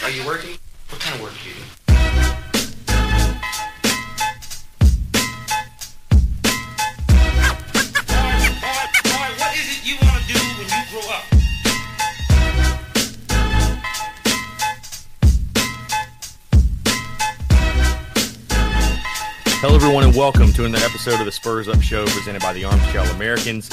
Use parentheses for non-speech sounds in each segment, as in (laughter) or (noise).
Are you working? What kind of work do you do? what is it you want to do when you grow up? Hello, everyone, and welcome to another episode of the Spurs Up Show presented by the Armchair Americans.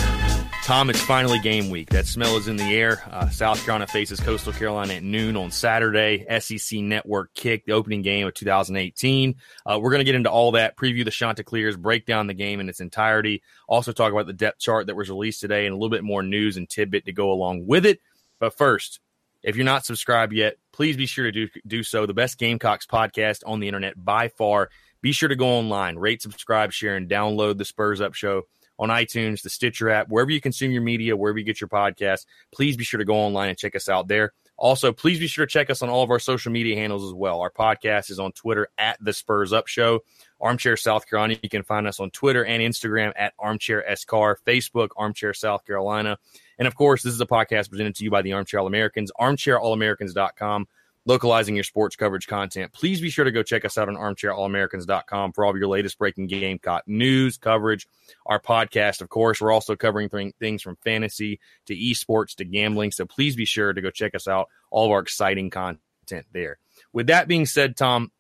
Tom, it's finally game week. That smell is in the air. Uh, South Carolina faces Coastal Carolina at noon on Saturday. SEC Network kick, the opening game of 2018. Uh, we're going to get into all that, preview the Chanticleers, break down the game in its entirety, also talk about the depth chart that was released today, and a little bit more news and tidbit to go along with it. But first, if you're not subscribed yet, please be sure to do, do so. The best Gamecocks podcast on the internet by far. Be sure to go online, rate, subscribe, share, and download the Spurs Up Show on iTunes, the Stitcher app, wherever you consume your media, wherever you get your podcast. Please be sure to go online and check us out there. Also, please be sure to check us on all of our social media handles as well. Our podcast is on Twitter at the Spurs Up Show. Armchair South Carolina. You can find us on Twitter and Instagram at Armchair SCAR, Facebook, Armchair South Carolina. And of course, this is a podcast presented to you by the Armchair All Americans, armchairallamericans.com localizing your sports coverage content. Please be sure to go check us out on armchairallamericans.com for all of your latest breaking Gamecock news, coverage, our podcast. Of course, we're also covering th- things from fantasy to esports to gambling. So please be sure to go check us out, all of our exciting content there. With that being said, Tom,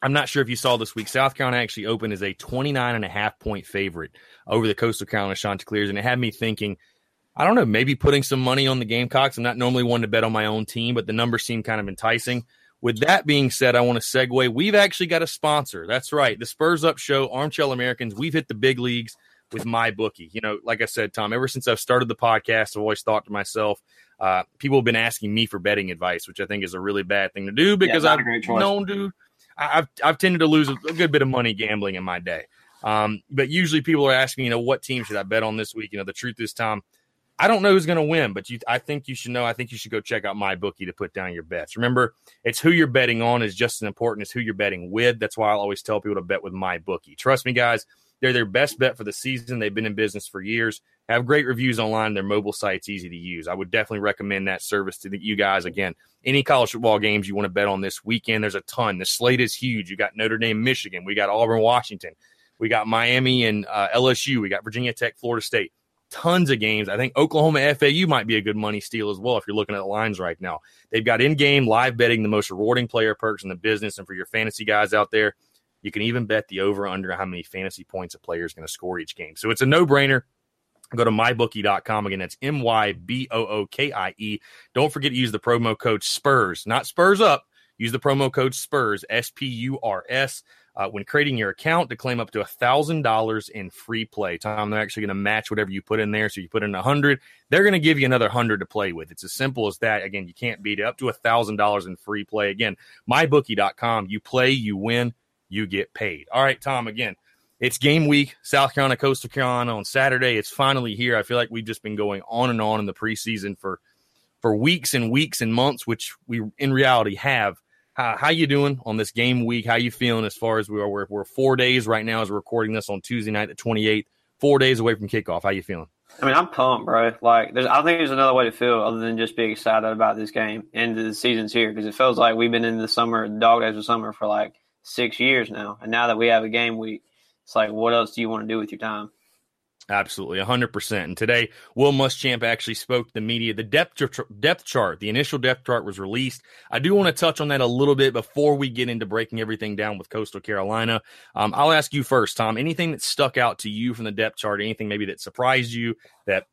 I'm not sure if you saw this week. South Carolina actually opened as a 29 and a half point favorite over the Coastal Carolina Chanticleers, and it had me thinking – I don't know, maybe putting some money on the Gamecocks. I'm not normally one to bet on my own team, but the numbers seem kind of enticing. With that being said, I want to segue. We've actually got a sponsor. That's right. The Spurs Up Show, Armchair Americans. We've hit the big leagues with MyBookie. You know, like I said, Tom, ever since I've started the podcast, I've always thought to myself, uh, people have been asking me for betting advice, which I think is a really bad thing to do because yeah, I've known to, I've, I've tended to lose a, a, good bit of money gambling in my day. Um, but usually people are asking, you know, what team should I bet on this week? You know, the truth is, Tom, I don't know who's going to win, but you, I think you should know. I think you should go check out MyBookie to put down your bets. Remember, it's who you're betting on is just as important as who you're betting with. That's why I always tell people to bet with MyBookie. Trust me, guys, they're their best bet for the season. They've been in business for years, have great reviews online. Their mobile site's easy to use. I would definitely recommend that service to you guys. Again, any college football games you want to bet on this weekend, there's a ton. The slate is huge. You got Notre Dame, Michigan. We got Auburn, Washington. We got Miami and uh, LSU. We got Virginia Tech, Florida State tons of games. I think Oklahoma FAU might be a good money steal as well if you're looking at the lines right now. They've got in game live betting, the most rewarding player perks in the business. And for your fantasy guys out there, you can even bet the over under how many fantasy points a player is going to score each game. So it's a no brainer. Go to mybookie.com. Again, that's M Y B O O K I E. Don't forget to use the promo code SPURS, not Spurs Up. Use the promo code SPURS, S P U R S uh, when creating your account to claim up to a thousand dollars in free play. Tom, they're actually going to match whatever you put in there. So you put in a hundred, they're going to give you another hundred to play with. It's as simple as that. Again, you can't beat it. Up to a thousand dollars in free play. Again, mybookie.com. You play, you win, you get paid. All right, Tom. Again, it's game week. South Carolina, Coastal Carolina on Saturday. It's finally here. I feel like we've just been going on and on in the preseason for for weeks and weeks and months, which we in reality have. How, how you doing on this game week? How you feeling as far as we are? We're, we're four days right now as we're recording this on Tuesday night, the 28th, four days away from kickoff. How you feeling? I mean, I'm pumped, bro. Like, there's, I think there's another way to feel other than just being excited about this game and the season's here because it feels like we've been in the summer, dog days of summer for like six years now. And now that we have a game week, it's like, what else do you want to do with your time? Absolutely, 100%. And today, Will Muschamp actually spoke to the media. The depth, depth chart, the initial depth chart was released. I do want to touch on that a little bit before we get into breaking everything down with Coastal Carolina. Um, I'll ask you first, Tom. Anything that stuck out to you from the depth chart? Anything maybe that surprised you, that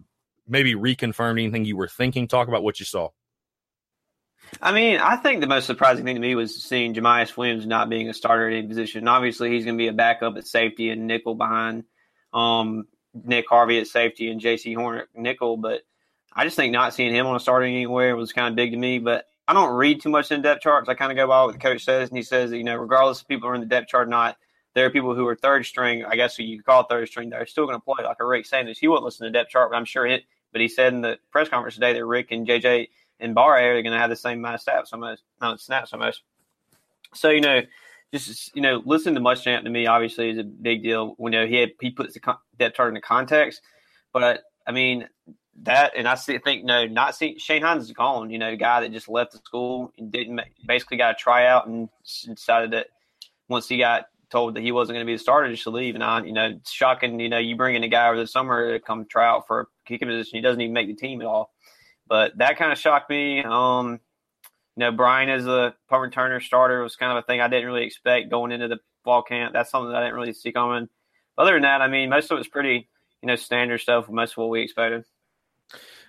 maybe reconfirmed anything you were thinking? Talk about what you saw. I mean, I think the most surprising thing to me was seeing Jamyest Williams not being a starter at any position. Obviously, he's going to be a backup at safety and nickel behind um, Nick Harvey at safety and Jaycee Horn at nickel. But I just think not seeing him on a starting anywhere was kind of big to me. But I don't read too much in depth charts. I kind of go by what the coach says, and he says that, you know, regardless if people are in the depth chart or not, there are people who are third string, I guess who you could call third string, they're still going to play. Like a Rick Sanders, he wouldn't listen to depth chart, but I'm sure it. But he said in the press conference today that Rick and JJ and Barre are going to have the same amount of snaps almost, of snaps almost. So you know, just you know, listen to Muschamp to me obviously is a big deal. We know he had, he puts the depth chart into context, but I mean that, and I think no, not see Shane Hines is gone. You know, guy that just left the school and didn't basically got a tryout and decided that once he got told that he wasn't going to be the starter, just to leave. And I, you know, it's shocking. You know, you bring in a guy over the summer to come try out for a kicking position, he doesn't even make the team at all. But that kind of shocked me. Um, you know, Brian as a punt returner starter was kind of a thing I didn't really expect going into the fall camp. That's something that I didn't really see coming. But other than that, I mean, most of it was pretty, you know, standard stuff. Most of what we expected.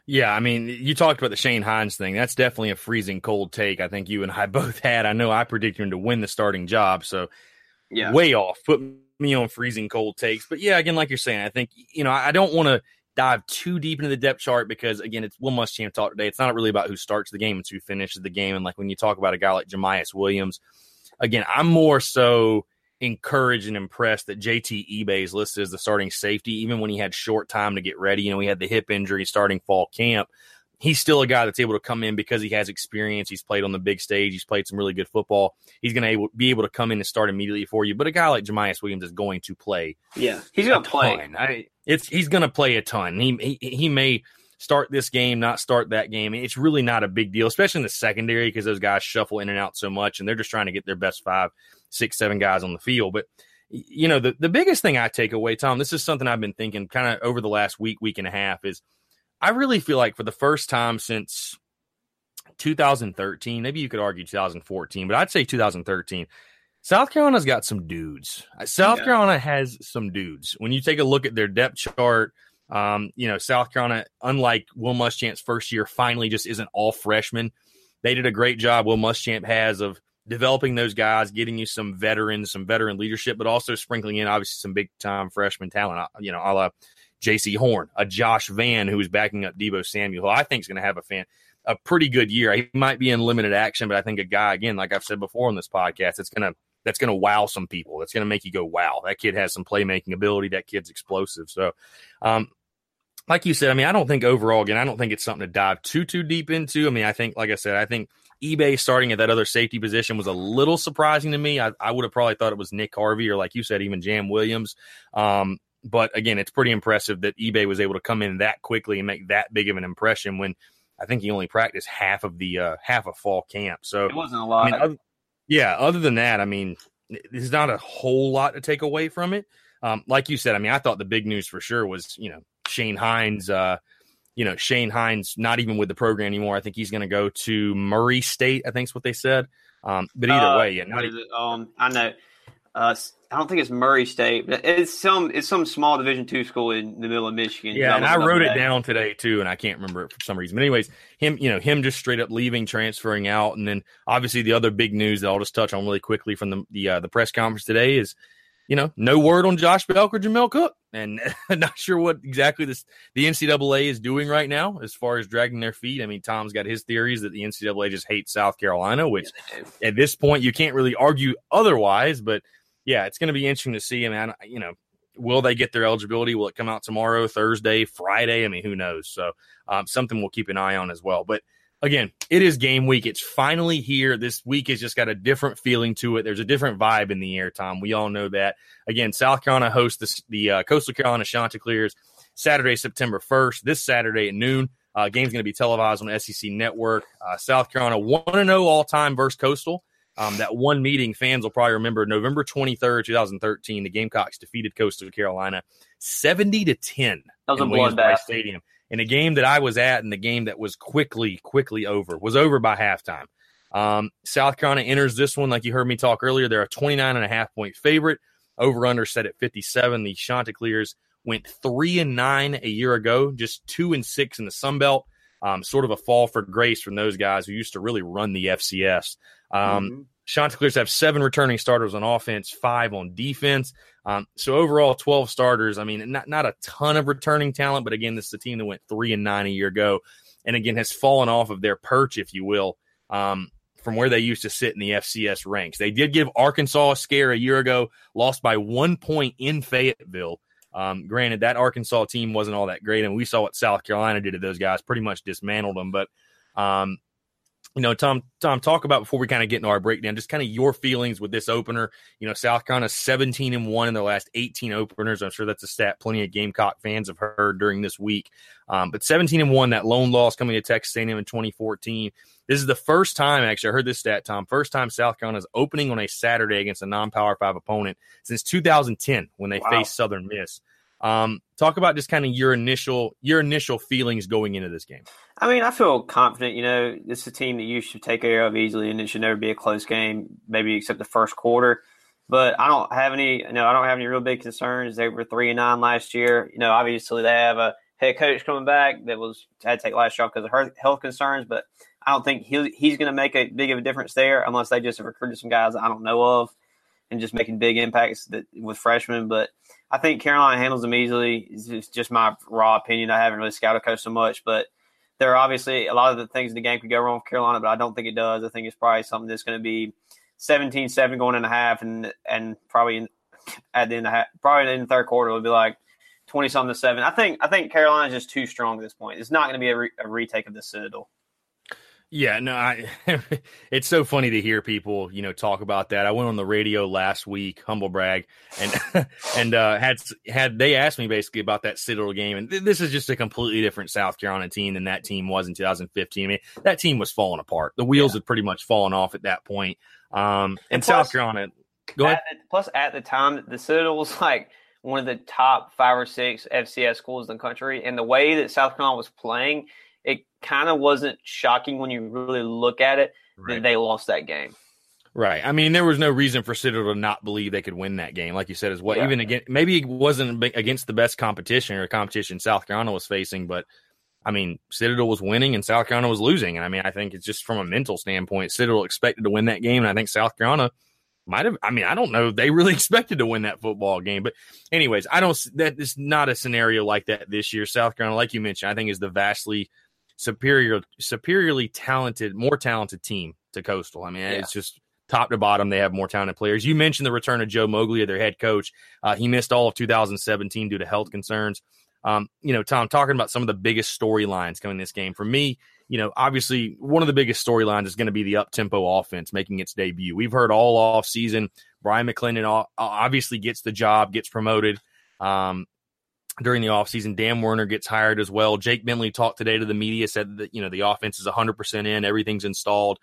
Yeah, I mean, you talked about the Shane Hines thing. That's definitely a freezing cold take. I think you and I (laughs) both had. I know I predicted him to win the starting job, so yeah, way off. Put me on freezing cold takes. But yeah, again, like you're saying, I think you know I don't want to dive too deep into the depth chart because again, it's one must Muschamp talk today. It's not really about who starts the game; it's who finishes the game. And like when you talk about a guy like Jamyest Williams, again, I'm more so encouraged and impressed that JT Ibe is listed as the starting safety, even when he had short time to get ready. You know, he had the hip injury starting fall camp he's still a guy that's able to come in because he has experience. He's played on the big stage. He's played some really good football. He's going to be able to come in and start immediately for you. But a guy like Jamyest Williams is going to play. Yeah, he's going to play. I, it's he's going to play a ton. He, he he may start this game, not start that game. It's really not a big deal, especially in the secondary because those guys shuffle in and out so much, and they're just trying to get their best five, six, seven guys on the field. But you know, the the biggest thing I take away, Tom, this is something I've been thinking kind of over the last week, week and a half is – I really feel like for the first time since 2013, maybe you could argue 2014, but I'd say 2013. South Carolina's got some dudes. Uh, South yeah. Carolina has some dudes. When you take a look at their depth chart, um, you know, South Carolina, unlike Will Muschamp's first year, finally just isn't all freshmen. They did a great job, Will Muschamp has, of developing those guys, getting you some veterans, some veteran leadership, but also sprinkling in obviously some big time freshman talent. Uh, you know, a la Jaycee Horn, a Josh Vann, who is backing up Deebo Samuel, who I think is going to have a fan a pretty good year. He might be in limited action, but I think a guy again, like I've said before on this podcast, it's gonna that's gonna wow some people. That's gonna make you go, wow, that kid has some playmaking ability. That kid's explosive. So, um, like you said, I mean, I don't think overall, again, I don't think it's something to dive too too deep into. I mean, I think, like I said, I think Ibe starting at that other safety position was a little surprising to me. I, I would have probably thought it was Nick Harvey or, like you said, even Jam Williams. Um, but again, it's pretty impressive that Ibe was able to come in that quickly and make that big of an impression when I think he only practiced half of the uh, half of fall camp. So it wasn't a lot. I mean, yeah. Other than that, I mean, there's not a whole lot to take away from it. Um, like you said, I mean, I thought the big news for sure was you know Shane Hines. Uh, you know Shane Hines not even with the program anymore. I think he's going to go to Murray State. I think is what they said. Um, but either uh, way, yeah. Not even, um, I know. Uh, I don't think it's Murray State, but it's some it's some small Division two school in the middle of Michigan. Yeah, and I wrote it down today too, and I can't remember it for some reason. But anyways, him you know him just straight up leaving, transferring out, and then obviously the other big news that I'll just touch on really quickly from the the uh, the press conference today is you know no word on Josh Belk or Jamel Cook, and (laughs) not sure what exactly this the NCAA is doing right now as far as dragging their feet. I mean, Tom's got his theories that the NCAA just hates South Carolina, which yeah, at this point you can't really argue otherwise, but yeah, it's going to be interesting to see. I mean, you know, will they get their eligibility? Will it come out tomorrow, Thursday, Friday? I mean, who knows? So um, something we'll keep an eye on as well. But again, it is game week. It's finally here. This week has just got a different feeling to it. There's a different vibe in the air, Tom. We all know that. Again, South Carolina hosts the, the uh, Coastal Carolina Chanticleers Saturday, September 1st, this Saturday at noon. Uh, game's going to be televised on SEC Network. Uh, South Carolina 1 0 all time versus Coastal. Um, that one meeting, fans will probably remember November 23rd, 2013, the Gamecocks defeated Coastal Carolina 70 to 10 That was in Williams-Brice. Stadium in a game that I was at and the game that was quickly, quickly over, was over by halftime. Um, South Carolina enters this one, like you heard me talk earlier. They're a 29 and a half point favorite. Over under set at 57. The Chanticleers went three and nine a year ago, just two and six in the Sun Belt. Um, sort of a fall for grace from those guys who used to really run the FCS. Um, Mhm. Chanticleers have seven returning starters on offense, five on defense. Um, so overall, twelve starters. I mean, not not a ton of returning talent, but again, this is a team that went three and nine a year ago, and again has fallen off of their perch, if you will, um, from where they used to sit in the FCS ranks. They did give Arkansas a scare a year ago, lost by one point in Fayetteville. Um, granted, that Arkansas team wasn't all that great, and we saw what South Carolina did to those guys, pretty much dismantled them. But um, you know, Tom, Tom, talk about before we kind of get into our breakdown, just kind of your feelings with this opener. You know, South Carolina 17 and one in their last 18 openers. I'm sure that's a stat plenty of Gamecock fans have heard during this week. Um, but 17 and one, that lone loss coming to Texas A&M in 2014. This is the first time, actually, I heard this stat, Tom. First time South Carolina is opening on a Saturday against a non-power five opponent since 2010 when they Wow. faced Southern Miss. Um, talk about just kind of your initial your initial feelings going into this game. I mean, I feel confident. You know, this is a team that you should take care of easily, and it should never be a close game, maybe except the first quarter. But I don't have any. You know, I don't have any real big concerns. They were three and nine last year. You know, obviously they have a head coach coming back that was had to take last year because of her health concerns. But I don't think he, he's going to make a big of a difference there unless they just recruited some guys I don't know of and just making big impacts that, with freshmen. But I think Carolina handles them easily. It's just, my raw opinion. I haven't really scouted coach so much, but there are obviously a lot of the things in the game could go wrong with Carolina, but I don't think it does. I think it's probably something that's going to be 17-7 going in a half, and and probably in, at the end of half, probably in the third quarter it'll be like twenty something to seven. I think I think Carolina's just too strong at this point. It's not going to be a, re, a retake of the Citadel. Yeah, no, I, (laughs) it's so funny to hear people, you know, talk about that. I went on the radio last week, humble brag, and (laughs) and uh, had had they asked me basically about that Citadel game, and th- this is just a completely different South Carolina team than that team was in 2015. I mean, that team was falling apart. The wheels had pretty much fallen off at that point. Um, and, And South Carolina, go ahead. At the, plus, at the time, the Citadel was like one of the top five or six FCS schools in the country, and the way that South Carolina was playing, kind of wasn't shocking when you really look at it that they lost that game. Right. I mean, there was no reason for Citadel to not believe they could win that game, like you said, as well. Yeah. Even again, maybe it wasn't against the best competition or competition South Carolina was facing, but I mean, Citadel was winning and South Carolina was losing. And I mean, I think it's just from a mental standpoint, Citadel expected to win that game, and I think South Carolina might have. I mean, I don't know if they (laughs) really expected to win that football game, but anyways, I don't. That is not a scenario like that this year. South Carolina, like you mentioned, I think is the vastly superior, superiorly talented, more talented team to Coastal. I mean, Yeah. it's just top to bottom. They have more talented players. You mentioned the return of Joe Moglia, their head coach. Uh, he missed all of 2017 due to health concerns. Um, you know, Tom, talking about some of the biggest storylines coming this game for me. You know, obviously, one of the biggest storylines is going to be the up tempo offense making its debut. We've heard all off season. Bryan McClendon obviously gets the job, gets promoted. Um, during the offseason. Dan Werner gets hired as well. Jake Bentley talked today to the media, said that, you know, the offense is 100% in, everything's installed.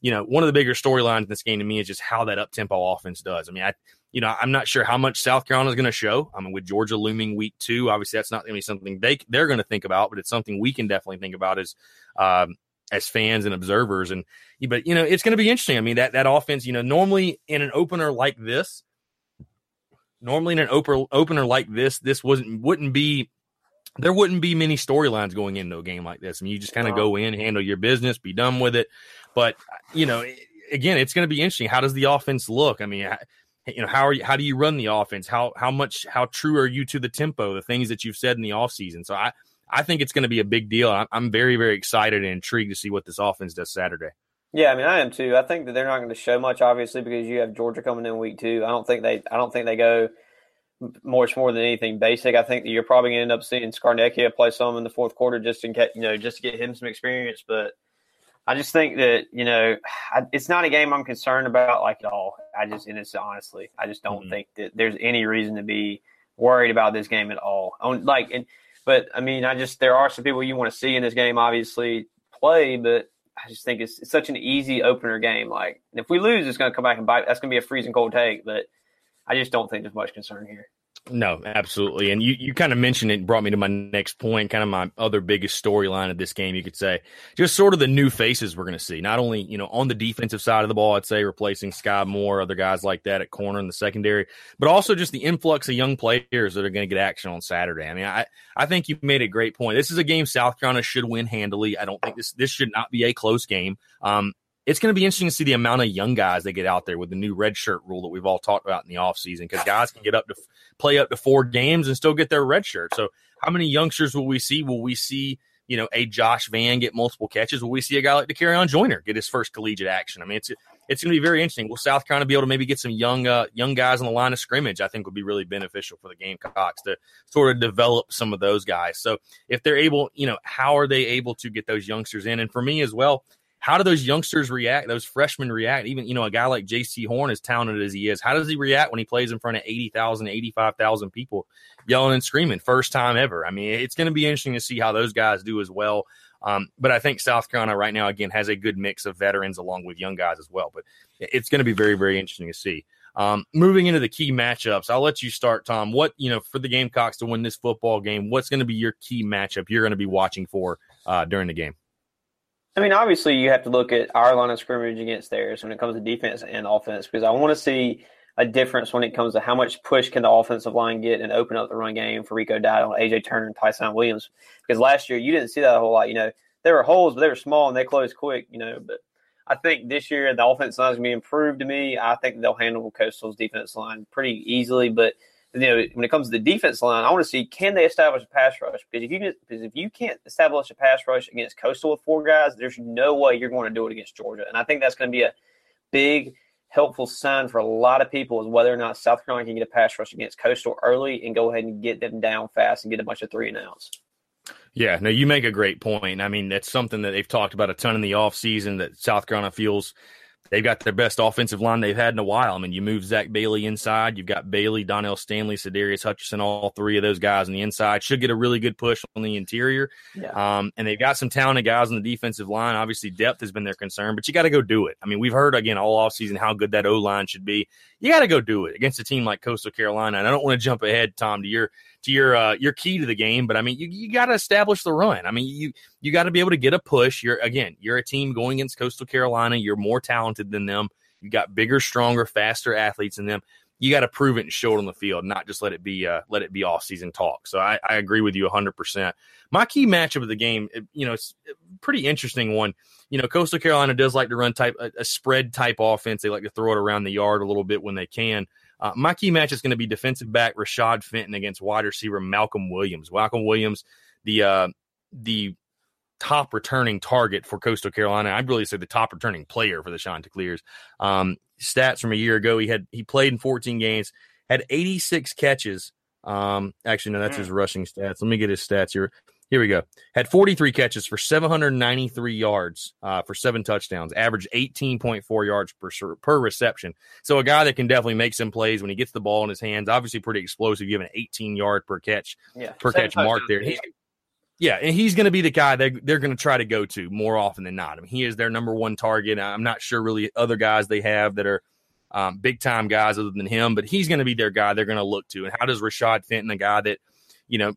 You know, one of the bigger storylines in this game to me is just how that up tempo offense does. I mean, I, you know, I'm not sure how much South Carolina is going to show. I mean, with Georgia looming week two, obviously that's not going to be something they they're going to think about, but it's something we can definitely think about as um, as fans and observers. And but you know, it's going to be interesting. I mean, that that offense, you know, normally in an opener like this, normally in an opener opener like this, this wasn't wouldn't be there wouldn't be many storylines going into a game like this. I mean, you just kind of go in, handle your business, be done with it. But you know, again, it's going to be interesting. How does the offense look? I mean, you know, how are you? How do you run the offense? How how much how true are you to the tempo, the things that you've said in the offseason? So I I think it's going to be a big deal. I'm, I'm very very excited and intrigued to see what this offense does Saturday. Yeah, I mean, I am too. I think that they're not going to show much, obviously, because you have Georgia coming in week two. I don't think they, I don't think they go much more than anything basic. I think that you're probably going to end up seeing Scarnecchia play some in the fourth quarter just in case, you know, just to get him some experience. But I just think that you know, I, it's not a game I'm concerned about like at all. I just, and it's honestly, I just don't Mhm. think that there's any reason to be worried about this game at all. On like, and but I mean, I just there are some people you want to see in this game, obviously play, but I just think it's, it's such an easy opener game. Like if we lose, it's going to come back and bite. That's going to be a freezing cold take, but I just don't think there's much concern here. No, absolutely. And you, you kind of mentioned it brought me to my next point, kind of my other biggest storyline of this game, you could say. Just sort of the new faces we're going to see. Not only, you know, on the defensive side of the ball, I'd say replacing Skai Moore, other guys like that at corner in the secondary, but also just the influx of young players that are going to get action on Saturday. I mean, I, I think you made a great point. This is a game South Carolina should win handily. I don't think this this should not be a close game. Um, it's going to be interesting to see the amount of young guys that get out there with the new red shirt rule that we've all talked about in the offseason because guys can get up to play up to four games and still get their red shirt. So, how many youngsters will we see? Will we see, you know, a Josh Vann get multiple catches? Will we see a guy like Dakereon Joyner get his first collegiate action? I mean, it's it's going to be very interesting. Will South Carolina be able to maybe get some young uh, young guys on the line of scrimmage? I think would be really beneficial for the Gamecocks to sort of develop some of those guys. So, if they're able, you know, how are they able to get those youngsters in? And for me as well how do those youngsters react? Those freshmen react? Even, you know, a guy like Jaycee Horn, as talented as he is, how does he react when he plays in front of 80,000, 85,000 people yelling and screaming first time ever? I mean, it's going to be interesting to see how those guys do as well. Um, but I think South Carolina right now, again, has a good mix of veterans along with young guys as well. But it's going to be very, very interesting to see. Um, moving into the key matchups, I'll let you start, Tom. What, you know, for the Gamecocks to win this football game, what's going to be your key matchup you're going to be watching for uh, during the game? I mean, obviously, you have to look at our line of scrimmage against theirs when it comes to defense and offense because I want to see a difference when it comes to how much push can the offensive line get and open up the run game for Rico Dowdle, AJ Turner, and Tyson Williams. Because last year you didn't see that a whole lot. You know, there were holes, but they were small and they closed quick. You know, but I think this year the offense line is going to be improved to me. I think they'll handle Coastal's defense line pretty easily, but you know, when it comes to the defense line, I want to see can they establish a pass rush? Because if you because if you can't establish a pass rush against Coastal with four guys, there's no way you're going to do it against Georgia. And I think that's going to be a big helpful sign for a lot of people is whether or not South Carolina can get a pass rush against Coastal early and go ahead and get them down fast and get a bunch of three and outs. Yeah, no, you make a great point. I mean, that's something that they've talked about a ton in the offseason that South Carolina feels they've got their best offensive line they've had in a while. I mean, you move Zach Bailey inside, you've got Bailey, Donnell Stanley, Sadarius Hutcherson, all three of those guys on the inside should get a really good push on the interior. Yeah. Um, and they've got some talented guys on the defensive line. Obviously, depth has been their concern, but you got to go do it. I mean, we've heard again all offseason how good that O line should be. You got to go do it against a team like Coastal Carolina. And I don't want to jump ahead, Tom, to your to your uh, your key to the game. But I mean, you, you got to establish the run. I mean, you you got to be able to get a push. You're again, you're a team going against Coastal Carolina. You're more talented than them. You got bigger, stronger, faster athletes than them. You got to prove it and show it on the field, not just let it be uh, let it be off season talk. So I, I agree with you 100. percent My key matchup of the game, you know, it's pretty interesting one. You know, Coastal Carolina does like to run type a, a spread type offense. They like to throw it around the yard a little bit when they can. Uh, my key match is going to be defensive back Rashad Fenton against wide receiver Malcolm Williams. Malcolm Williams, the uh, the top returning target for Coastal Carolina. I'd really say the top returning player for the Chanticleers. Um, stats from a year ago, he had he played in 14 games, had 86 catches. Um, actually, no, that's his mm. rushing stats. Let me get his stats here. Here we go. Had 43 catches for 793 yards uh, for seven touchdowns, averaged 18.4 yards per, per reception. So a guy that can definitely make some plays when he gets the ball in his hands. Obviously, pretty explosive. You have an 18 yard per catch yeah, per catch mark there. He, yeah, and he's going to be the guy they they're going to try to go to more often than not. I mean, he is their number one target. I'm not sure really other guys they have that are um, big time guys other than him, but he's going to be their guy they're going to look to. And how does Rashad Fenton, a guy that you know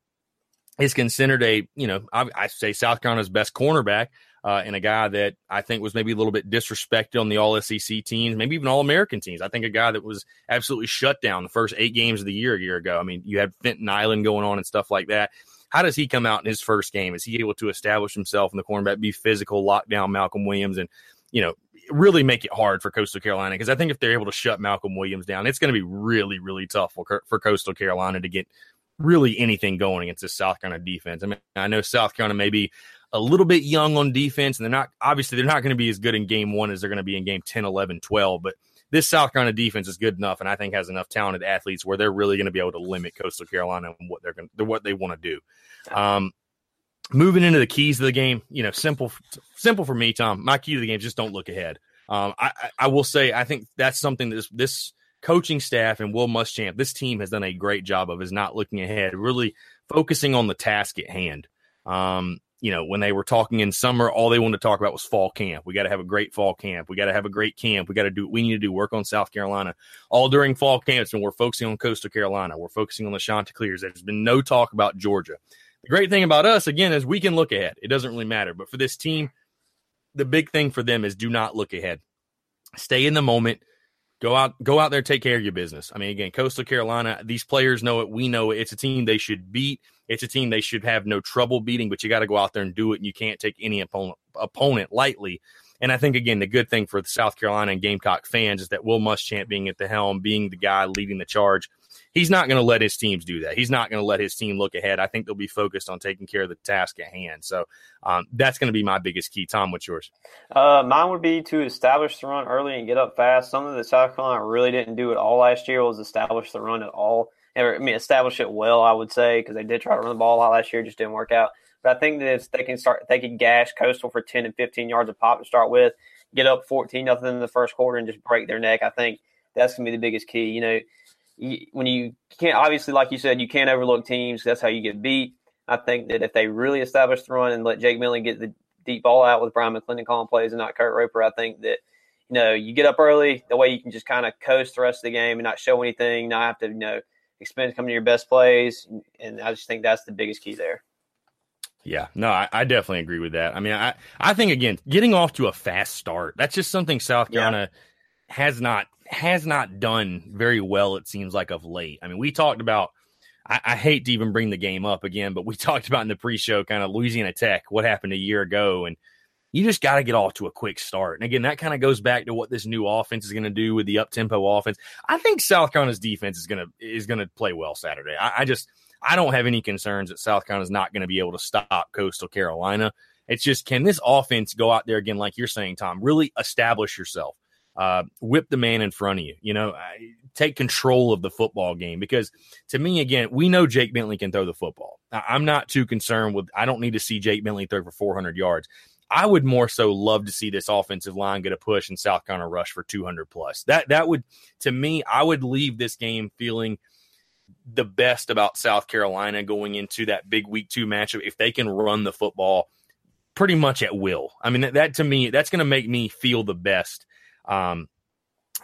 is considered a, you know, I, I say South Carolina's best cornerback, uh, and a guy that I think was maybe a little bit disrespected on the All SEC teams, maybe even All American teams. I think a guy that was absolutely shut down the first eight games of the year a year ago. I mean, you had Fenton Island going on and stuff like that. How does he come out in his first game? Is he able to establish himself in the cornerback, be physical, lock down Malcolm Williams, and you know really make it hard for Coastal Carolina? Because I think if they're able to shut Malcolm Williams down, it's going to be really, really tough for, for Coastal Carolina to get really anything going against this South Carolina defense. I mean, I know South Carolina may be a little bit young on defense, and they're not obviously they're not going to be as good in game one as they're going to be in game 10, 11, 12. But this South Carolina defense is good enough, and I think has enough talented athletes where they're really going to be able to limit Coastal Carolina and what they're going to what they want to do. Um, moving into the keys of the game, you know, simple, simple for me, Tom. My key to the game is just don't look ahead. Um, I, I will say I think that's something that this, this coaching staff and Will Muschamp, this team has done a great job of is not looking ahead, really focusing on the task at hand. Um, you know, when they were talking in summer, all they wanted to talk about was fall camp. We got to have a great fall camp. We got to have a great camp. We got to do, we need to do work on South Carolina all during fall camps. And we're focusing on Coastal Carolina. We're focusing on the Chanticleers. There's been no talk about Georgia. The great thing about us, again, is we can look ahead. It doesn't really matter. But for this team, the big thing for them is do not look ahead. Stay in the moment. Go out, go out there, take care of your business. I mean, again, Coastal Carolina, these players know it. We know it. It's a team they should beat. It's a team they should have no trouble beating, but you got to go out there and do it, and you can't take any opponent opponent lightly. And I think again, the good thing for the South Carolina and Gamecock fans is that Will Muschamp being at the helm, being the guy leading the charge, he's not going to let his teams do that. He's not going to let his team look ahead. I think they'll be focused on taking care of the task at hand. So um, that's going to be my biggest key. Tom, what's yours? Uh, mine would be to establish the run early and get up fast. Something that South Carolina really didn't do at all last year was establish the run at all. I mean, establish it well, I would say, because they did try to run the ball a lot last year, just didn't work out. But I think that if they can start, they can gash Coastal for 10 and 15 yards of pop to start with, get up 14 nothing in the first quarter and just break their neck. I think that's going to be the biggest key. You know, when you can't obviously, like you said, you can't overlook teams. That's how you get beat. I think that if they really establish the run and let Jake Bentley get the deep ball out with Bryan McClendon calling plays and not Kurt Roper, I think that you know you get up early. The way you can just kind of coast the rest of the game and not show anything, not have to you know expend coming to your best plays, and I just think that's the biggest key there. Yeah, no, I, I, definitely agree with that. I mean, I, I think again, getting off to a fast start, that's just something South Carolina yeah. Has not has not done very well, it seems like of late. I mean, we talked about I, I hate to even bring the game up again, but we (laughs) talked about in the pre-show kind of Louisiana Tech, what happened a year ago, and you just got to get off to a quick start. And again, that kind of goes back to what this new offense is going to do with the up tempo offense. I think South Carolina's defense is going to is going to play well Saturday. I, I just I don't have any concerns that South Carolina is not going to be able to stop Coastal Carolina. It's just can this offense go out there again, like you're saying, Tom, really establish yourself, uh, whip the man in front of you, you know, take control of the football game. Because to me, again, we know Jake Bentley can throw the football. I'm not too concerned with. I don't need to see Jake Bentley throw for 400 yards. I would more so love to see this offensive line get a push and South Carolina rush for 200 plus. That that would to me, I would leave this game feeling the best about South Carolina going into that big week 2 matchup if they can run the football pretty much at will. I mean that, that to me that's going to make me feel the best um,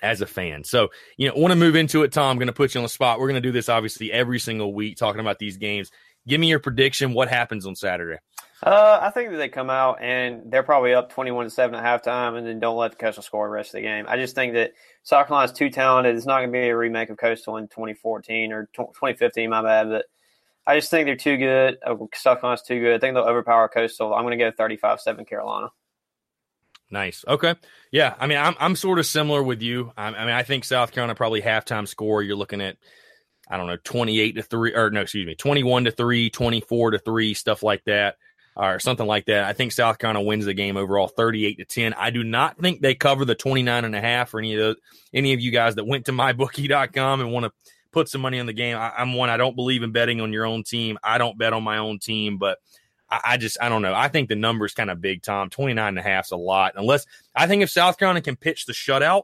as a fan. So, you know, want to move into it, Tom. I'm going to put you on the spot. We're going to do this obviously every single week talking about these games. Give me your prediction. What happens on Saturday? Uh, I think that they come out and they're probably up 21 to 7 at halftime and then don't let the Coastal score the rest of the game. I just think that South Carolina's too talented. It's not going to be a remake of Coastal in 2014 or 2015, my bad. But I just think they're too good. Uh, South Carolina's too good. I think they'll overpower Coastal. I'm going to go 35 7 Carolina. Nice. Okay. Yeah. I mean, I'm, I'm sort of similar with you. I, I mean, I think South Carolina probably halftime score. You're looking at, I don't know, 28 to 3, or no, excuse me, 21 to 3, 24 to 3, stuff like that or something like that. I think South Carolina wins the game overall 38 to 10. I do not think they cover the 29 and a half for any of those, any of you guys that went to (laughs) mybookie.com and want to put some money on the game. I, am one, I don't believe in betting on your own team. I don't bet on my own team, but I, I just, I don't know. I think the number is kind of big, Tom. 29 and a half is a lot. Unless I think if South Carolina can pitch the shutout,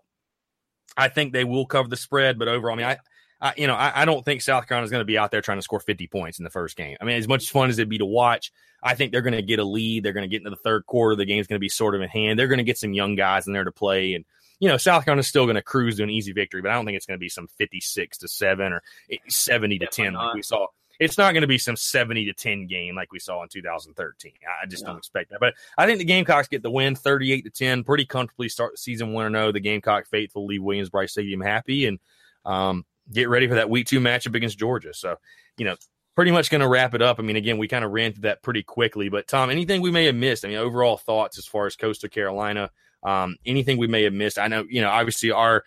I think they will cover the spread. But overall, I mean, I, I, you know, I, I, don't think South Carolina is going to be out there trying to score 50 points in the first game. I mean, as much fun as it'd be to watch, I think they're going to get a lead. They're going to get into the third quarter. The game's going to be sort of in hand. They're going to get some young guys in there to play. And, you know, South Carolina's still going to cruise to an easy victory, but I don't think it's going to be some 56 to 7 or 70 to 10 like we saw. It's not going to be some 70 to 10 game like we saw in 2013. I just no. don't expect that. But I think the Gamecocks get the win 38 to 10, pretty comfortably start the season 1 0. The Gamecock faithful leave Williams-Brice Stadium happy. And, um, get ready for that week two matchup against Georgia. So, you know, pretty much going to wrap it up. I mean, again, we kind of ran through that pretty quickly, but Tom, anything we may have missed? I mean, overall thoughts as far as Coastal Carolina, um, anything we may have missed? I know, you know, obviously our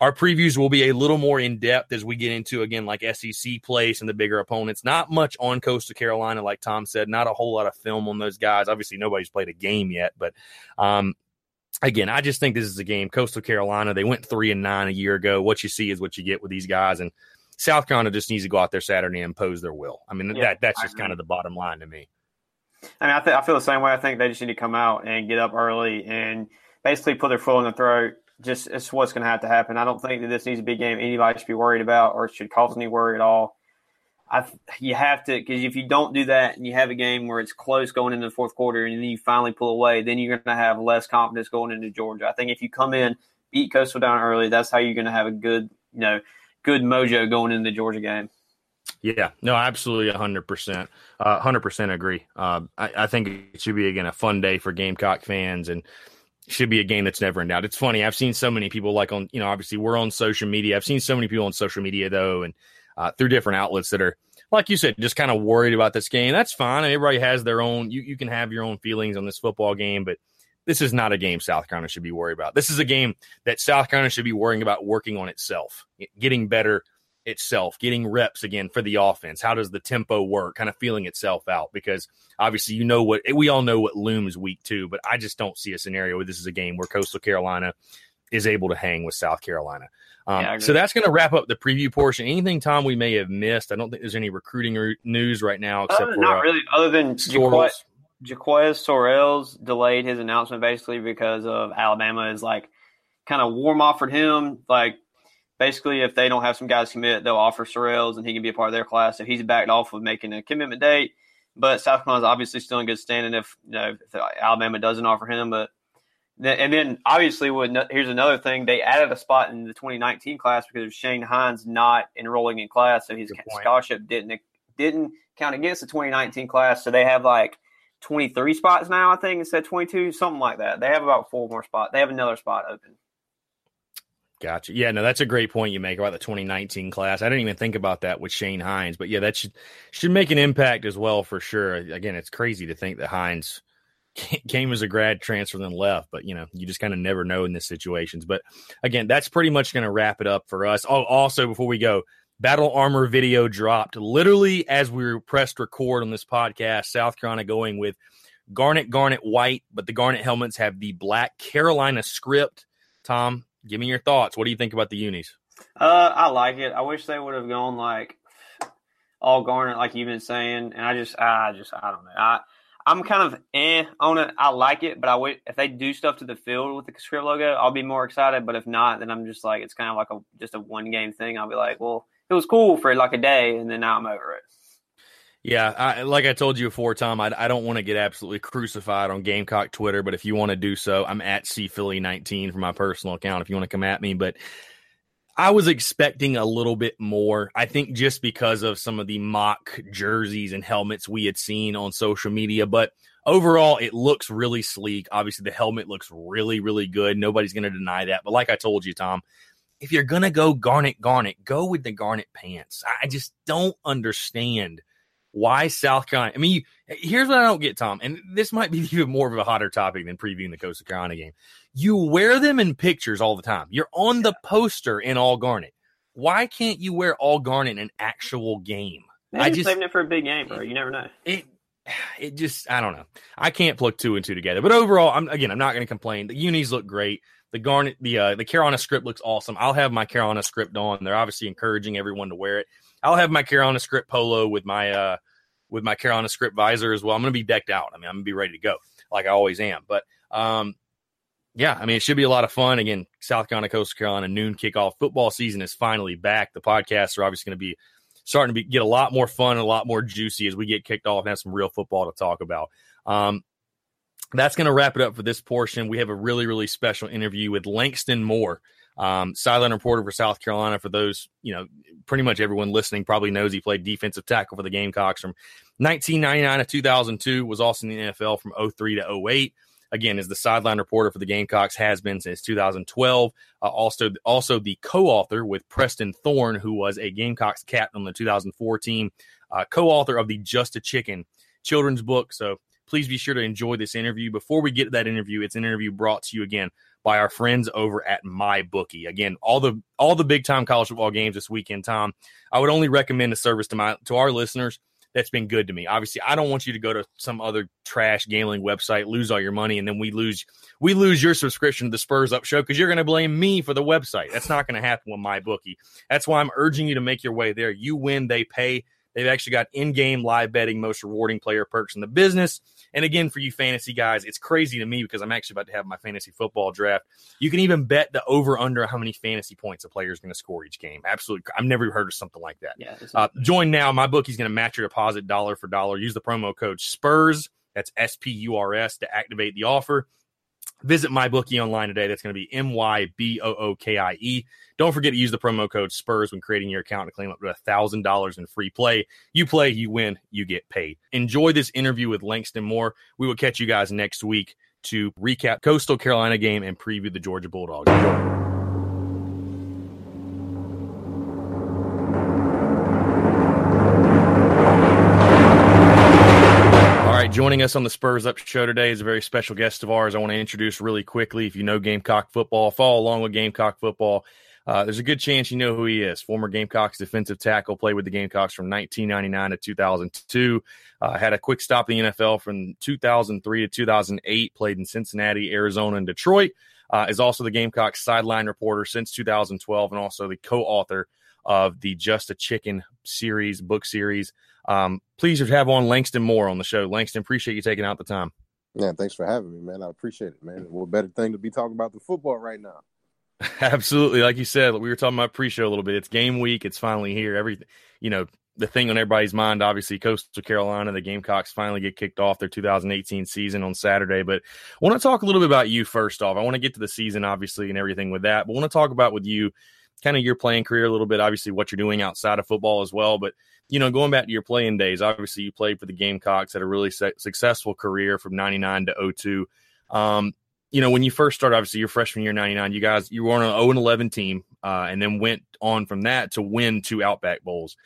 our previews will be a little more in depth as we get into again like SEC place and the bigger opponents. Not much on Coastal Carolina, like Tom said. Not a whole lot of film on those guys. Obviously, nobody's played a game yet, but um, again, I just think this is a game. Coastal Carolina, they went three and nine a year ago. What you see is what you get with these guys, and South Carolina just needs to go out there Saturday and impose their will. I mean, yeah, that that's just kind of the bottom line to me. I mean, I, th- I feel the same way. I think they just need to come out and get up early and basically put their foot in the throat. Just it's what's going to have to happen. I don't think that this needs to be a game anybody should be worried about or should cause any worry at all. I you have to because if you don't do that and you have a game where it's close going into the fourth quarter and then you finally pull away, then you're going to have less confidence going into Georgia. I think if you come in beat Coastal down early, that's how you're going to have a good you know good mojo going into the Georgia game. Yeah, no, absolutely, hundred percent, uh, hundred percent agree. Uh, I, I, think it should be again a fun day for Gamecock fans, and should be a game that's never in doubt. It's funny, I've seen so many people like on, you know, obviously we're on social media. I've seen so many people on social media though, and uh, through different outlets that are, like you said, just kind of worried about this game. That's fine. Everybody has their own. You you can have your own feelings on this football game, but this is not a game South Carolina should be worried about. This is a game that South Carolina should be worrying about working on itself, getting better itself, getting reps again for the offense. How does the tempo work? Kind of feeling itself out because obviously you know what we all know what looms week two, but I just don't see a scenario where this is a game where Coastal Carolina is able to hang with South Carolina. Um, yeah, so that's going to wrap up the preview portion. Anything, Tom, we may have missed? I don't think there's any recruiting re- news right now, except uh, for not uh, really, other than Jaquez, Jaquez Sorrells delayed his announcement basically because of Alabama is like kind of warm offered him like basically, if they don't have some guys commit, they'll offer Sorrells and he can be a part of their class. So he's backed off of making a commitment date. But South Carolina's obviously still in good standing if you know if Alabama doesn't offer him. But and then obviously, here's another thing: they added a spot in the 2019 class because of Shane Hines not enrolling in class, so his scholarship didn't didn't count against the 2019 class. So they have like 23 spots now, I think, instead of 22, something like that. They have about four more spots. They have another spot open. Gotcha. Yeah, no, that's a great point you make about the 2019 class. I didn't even think about that with Shane Hines, but yeah, that should should make an impact as well for sure. Again, it's crazy to think that Hines (laughs) came as a grad transfer and then left, but you know, you just kind of never know in these situations. But again, that's pretty much going to wrap it up for us. Oh, also before we go, Battle Armor video dropped literally as we pressed record on this podcast. South Carolina going with Garnet, Garnet, White, but the Garnet helmets have the black Carolina script. Tom, Give me your thoughts. What do you think about the unis? Uh, I like it. I wish they would have gone like all garnet, like you've been saying. And I just, I just, I don't know. I, I'm kind of eh on it. I like it, but I wait if they do stuff to the field with the script logo, I'll be more excited. But if not, then I'm just like it's kind of like a just a one game thing. I'll be like, well, it was cool for like a day, and then now I'm over it. Yeah, I, like I told you before, Tom, I, I don't want to get absolutely crucified on Gamecock Twitter, but if you want to do so, I'm at CPhilly19 for my personal account if you want to come at me. But I was expecting a little bit more. I think just because of some of the mock jerseys and helmets we had seen on social media, but overall, it looks really sleek. Obviously, the helmet looks really, really good. Nobody's going to deny that. But like I told you, Tom, if you're going to go garnet, garnet, go with the garnet pants. I just don't understand – why South Carolina? I mean, you, here's what I don't get, Tom, and this might be (laughs) even more of a hotter topic than previewing the Coastal Carolina game. You wear them in pictures all the time. You're on the poster in all garnet. Why can't you wear all garnet in an actual game? Maybe I just saving it for a big game, bro. You never know. It it just I don't know. I can't plug two and two together. But overall, I'm again I'm not going to complain. The unis look great. The garnet the uh, the Carolina script looks awesome. I'll have my Carolina script on. They're obviously encouraging everyone to wear it. I'll have my Carolina script polo with my uh with my Carolina script visor as well. I'm to be decked out. I mean, I'm to be ready to go like I always am. But um, yeah, I mean, it should be a lot of fun. Again, South Carolina, Coastal Carolina, noon kickoff. Football season is finally back. The podcasts are obviously going to be starting to be, get a lot more fun and a lot more juicy as we get kicked off and have some real football to talk about. Um, that's going to wrap it up for this portion. We have a really, really special interview with Langston Moore. Um, sideline reporter for South Carolina. For those, you know, pretty much everyone listening probably knows he played defensive tackle for the Gamecocks from 1999 to 2002. Was also in the NFL from 03 to 08. Again, is the sideline reporter for the Gamecocks has been since 2012. Uh, also, also the co-author with Preston Thorn, who was a Gamecocks captain on the 2004 team, uh, co-author of the Just a Chicken children's book. So please be sure to enjoy this interview. Before we get to that interview, it's an interview brought to you again by our friends over at MyBookie. Again, all the all the big time college football games this weekend, Tom. I would only recommend a service to my to our listeners that's been good to me. Obviously, I don't want you to go to some other trash gambling website, lose all your money, and then we lose we lose your subscription to the Spurs Up Show because you're going to blame me for the website. That's not going to happen with MyBookie. That's why I'm urging you to make your way there. You win, they pay. They've actually got in-game live betting, most rewarding player perks in the business. And again, for you fantasy guys, it's crazy to me because I'm actually about to have my fantasy football draft. You can even bet the over/under how many fantasy points a player is going to score each game. Absolutely, I've never heard of something like that. Yeah, Uh, join now. MyBookie's going to match your deposit dollar for dollar. Use the promo code SPURS. That's S P U R S to activate the offer. Visit MyBookie online today. That's going to be M Y B O O K I E. Don't forget to use the promo code SPURS when creating your account to claim up to thousand dollars in free play. You play, you win, you get paid. Enjoy this interview with Langston Moore. We will catch you guys next week to recap Coastal Carolina game and preview the Georgia Bulldogs. Joining us on the Spurs Up show today is a very special guest of ours. I want to introduce really quickly. If you know Gamecock football, follow along with Gamecock football. Uh, there's a good chance you know who he is. Former Gamecocks defensive tackle, played with the Gamecocks from 1999 to 2002. Uh, had a quick stop in the NFL from 2003 to 2008. Played in Cincinnati, Arizona, and Detroit. Uh, is also the Gamecocks sideline reporter since 2012, and also the co-author of the Just a Chicken series, book series. Um, please have on Langston Moore on the show. Langston, appreciate you taking out the time. Yeah, thanks for having me, man. I appreciate it, man. What better thing to be talking about the football right now? (laughs) Absolutely. Like you said, we were talking about pre-show a little bit. It's game week. It's finally here. Everything, you know, the thing on everybody's mind, obviously, Coastal Carolina, the Gamecocks finally get kicked off their 2018 season on Saturday. But I want to talk a little bit about you first off. I want to get to the season, obviously, and everything with that. But I want to talk about with you kind of your playing career a little bit, obviously, what you're doing outside of football as well. But, you know, going back to your playing days, obviously, you played for the Gamecocks, had a really su- successful career from 99 to 02. Um, you know, when you first started, obviously your freshman year, 99, you guys, you were on an 0 and 11 team, uh, and then went on from that to win two Outback Bowls.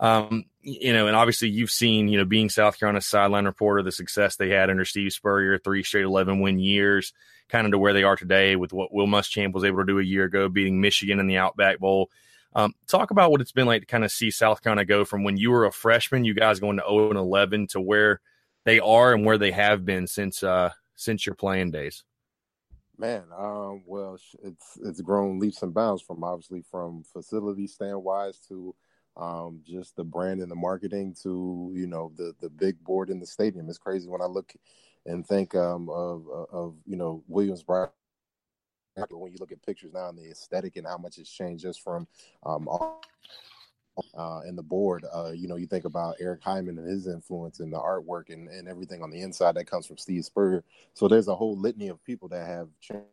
Um, you know, and obviously you've seen, you know, being South Carolina's sideline reporter, the success they had under Steve Spurrier, three straight 11 win years, kind of to where they are today with what Will Muschamp was able to do a year ago, beating Michigan in the Outback Bowl. Um, talk about what it's been like to kind of see South Carolina go from when you were a freshman, you guys going to 0 and 11 to where they are and where they have been since, uh, since your playing days. Man, um, well, it's it's grown leaps and bounds from obviously from facility stand wise to um, just the brand and the marketing to you know the the big board in the stadium. It's crazy when I look and think um, of of you know Williams-Brice. When you look at pictures now and the aesthetic and how much it's changed just from um, all, uh, and the board, uh, you know, you think about Eric Hyman and his influence and the artwork and, and everything on the inside that comes from Steve Spurrier. So there's a whole litany of people that have changed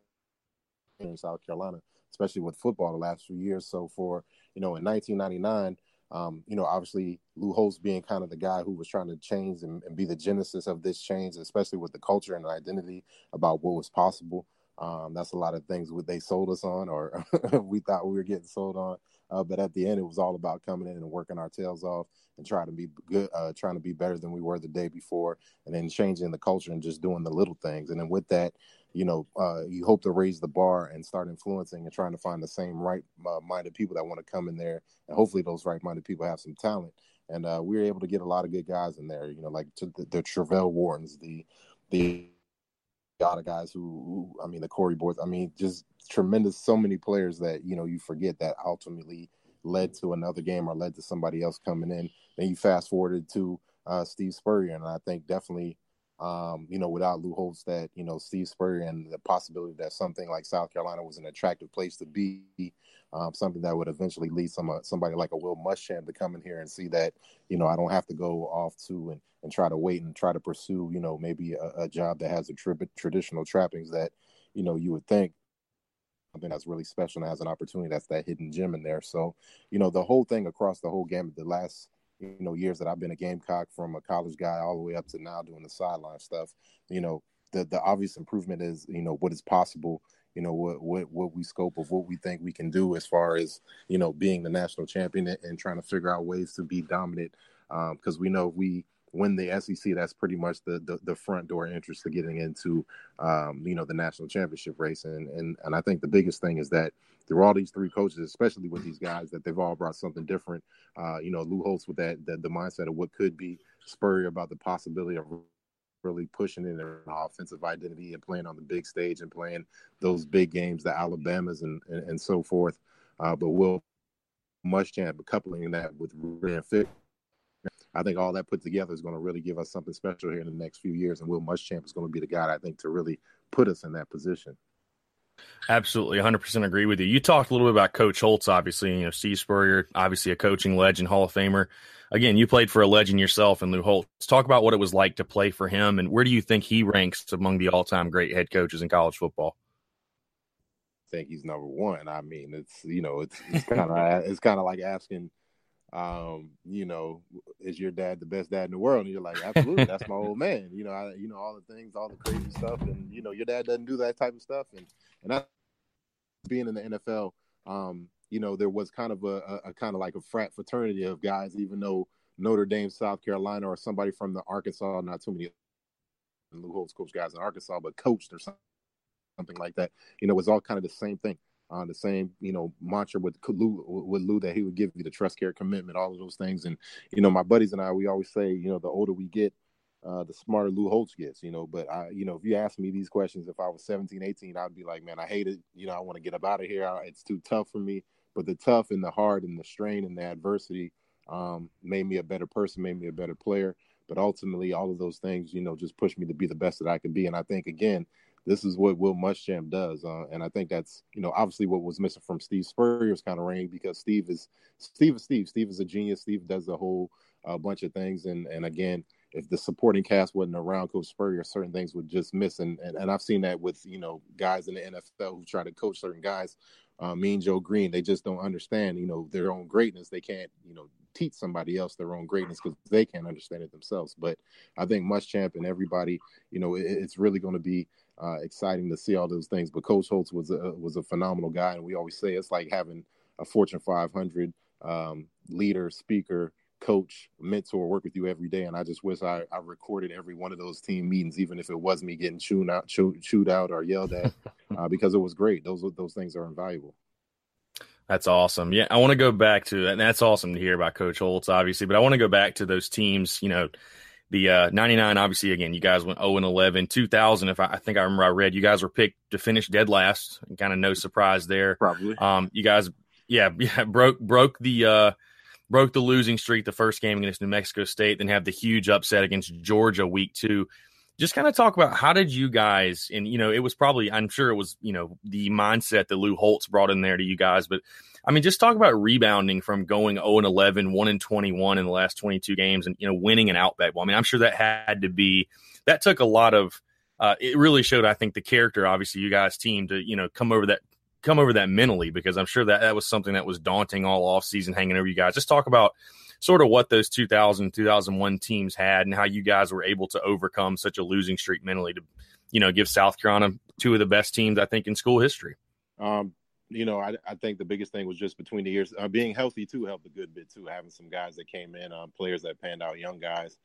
in South Carolina, especially with football the last few years. So for, you know, in 1999, um, you know, obviously Lou Holtz being kind of the guy who was trying to change and, and be the genesis of this change, especially with the culture and the identity about what was possible. Um, that's a lot of things what they sold us on, or (laughs) we thought we were getting sold on. Uh, but at the end, it was all about coming in and working our tails off and trying to be good, uh, trying to be better than we were the day before, and then changing the culture and just doing the little things. And then with that, you know, uh, you hope to raise the bar and start influencing and trying to find the same right-minded people that want to come in there, and hopefully those right-minded people have some talent. And uh, we were able to get a lot of good guys in there, you know, like the, the Travelle Whartons, the the lot of guys who, who, I mean, the Corey Boards. I mean, just tremendous. So many players that you know you forget that ultimately led to another game or led to somebody else coming in. Then you fast forwarded to uh, Steve Spurrier, and I think definitely, um, you know, without Lou Holtz, that you know Steve Spurrier and the possibility that something like South Carolina was an attractive place to be. Um, something that would eventually lead some uh, somebody like a Will Muschamp to come in here and see that you know I don't have to go off to and and try to wait and try to pursue, you know, maybe a, a job that has the tri- traditional trappings that, you know, you would think something that's really special and has an opportunity that's that hidden gem in there. So, you know, the whole thing across the whole gamut, the last, you know, years that I've been a Gamecock from a college guy all the way up to now doing the sideline stuff, you know, the, the obvious improvement is, you know, what is possible you know what what what we scope of what we think we can do as far as you know being the national champion and, trying to figure out ways to be dominant because um, we know we win the SEC, that's pretty much the, the, the front door interest to getting into, um, you know, the national championship race. And, and, and I think the biggest thing is that through all these three coaches, especially with these guys, that they've all brought something different. Uh, you know, Lou Holtz with that, the, the mindset of what could be Spurrier about the possibility of really pushing in their offensive identity and playing on the big stage and playing those big games, the Alabamas and, and, and so forth. Uh, but Will Muschamp coupling that with Rand Fit I think all that put together is going to really give us something special here in the next few years. And Will Muschamp is going to be the guy I think to really put us in that position. Absolutely, 100% agree with you. You talked a little bit about Coach Holtz, obviously. You know, Steve Spurrier, obviously a coaching legend, Hall of Famer. Again, you played for a legend yourself and Lou Holtz. Talk about what it was like to play for him, and where do you think he ranks among the all-time great head coaches in college football? I think he's number one. I mean, it's you know, it's it's kind of it's kind of like asking, um, you know, is your dad the best dad in the world? And you're like, absolutely, that's my old man. You know, I, you know all the things, all the crazy stuff, and you know, your dad doesn't do that type of stuff, and and I, being in the NFL, um, you know, there was kind of a, a, a kind of like a frat fraternity of guys, even though Notre Dame, South Carolina, or somebody from the Arkansas, not too many Lou Holtz coach guys in Arkansas, but coached or something like that. You know, it was all kind of the same thing. Uh, the same, you know, mantra with Lou, with Lou that he would give you the trust, care, commitment, all of those things. And you know, my buddies and I, we always say, you know, the older we get, uh, the smarter Lou Holtz gets, you know. But I, you know, if you ask me these questions, if I was 17, 18, I'd be like, man, I hate it. You know, I want to get up out of here. It's too tough for me. But the tough and the hard and the strain and the adversity um, made me a better person, made me a better player. But ultimately, all of those things, you know, just pushed me to be the best that I could be. And I think, again, this is what Will Muschamp does. Uh, and I think that's, you know, obviously what was missing from Steve Spurrier's kind of reign because Steve is Steve is Steve. Steve is a genius. Steve does a whole uh, bunch of things. And and again, if the supporting cast wasn't around Coach Spurrier, certain things would just miss. And, and and I've seen that with you know guys in the NFL who try to coach certain guys. Uh, mean Joe Greene, they just don't understand you know their own greatness. They can't you know teach somebody else their own greatness because they can't understand it themselves. But I think Muschamp and everybody, you know, it, it's really going to be uh, exciting to see all those things. But Coach Holtz was a was a phenomenal guy, and we always say it's like having a Fortune 500 um, leader, speaker, coach, mentor work with you every day. And I just wish I, I recorded every one of those team meetings, even if it was me getting chewed out, chewed, chewed out or yelled at, (laughs) uh, because it was great. Those those things are invaluable. That's awesome. Yeah, I want to go back to and that's awesome to hear about Coach Holtz, obviously. But I want to go back to those teams. You know, the uh, 99, obviously, again, you guys went 0 and 11. 2000, if I, I, think I remember I read, you guys were picked to finish dead last. Kind of no surprise there. Probably. Um, you guys, yeah, (laughs) yeah, broke broke the uh, broke the losing streak the first game against New Mexico State, then have the huge upset against Georgia week two. Just kind of talk about how did you guys, and you know, it was probably, I'm sure it was, you know, the mindset that Lou Holtz brought in there to you guys, but I mean, just talk about rebounding from going 0 and 11, 1 and 21 in the last 22 games, and you know, winning an Outback Bowl. I mean, I'm sure that had to be that took a lot of. Uh, it really showed, I think, the character. Obviously, you guys' team to you know come over that come over that mentally because I'm sure that that was something that was daunting all off season hanging over you guys. Just talk about sort of what those 2000 2001 teams had and how you guys were able to overcome such a losing streak mentally to you know give South Carolina two of the best teams I think in school history. Um, you know, I, I think the biggest thing was just between the years uh, being healthy too helped a good bit too. Having some guys that came in, um, players that panned out, young guys.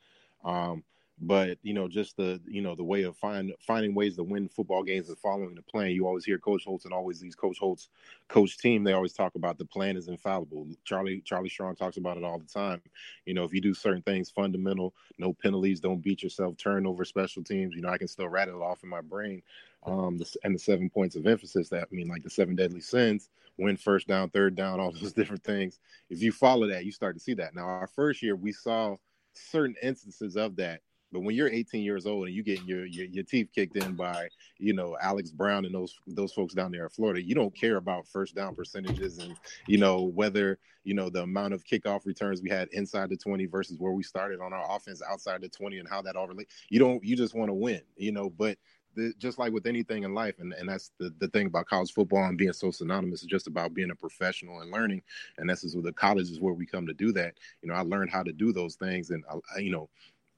Um, but you know, just the you know the way of find finding ways to win football games and following the plan. You always hear Coach Holtz and always these Coach Holtz coach team. They always talk about the plan is infallible. Charlie Charlie Strong talks about it all the time. You know, if you do certain things fundamental, no penalties, don't beat yourself, turnover, special teams. You know, I can still rattle it off in my brain. Um, the, and the seven points of emphasis that I mean, like the seven deadly sins, win first down, third down, all (laughs) those different things. If you follow that, you start to see that. Now, our first year, we saw certain instances of that but when you're 18 years old and you getting your, your, your teeth kicked in by you know Alex Brown and those those folks down there in Florida, you don't care about first down percentages and you know whether you know the amount of kickoff returns we had inside the 20 versus where we started on our offense outside the 20 and how that all relate. You don't you just want to win, you know. But the, just like with anything in life, and, and that's the, the thing about college football and being so synonymous, is just about being a professional and learning. And this is where the college is where we come to do that. You know, I learned how to do those things, and I, you know,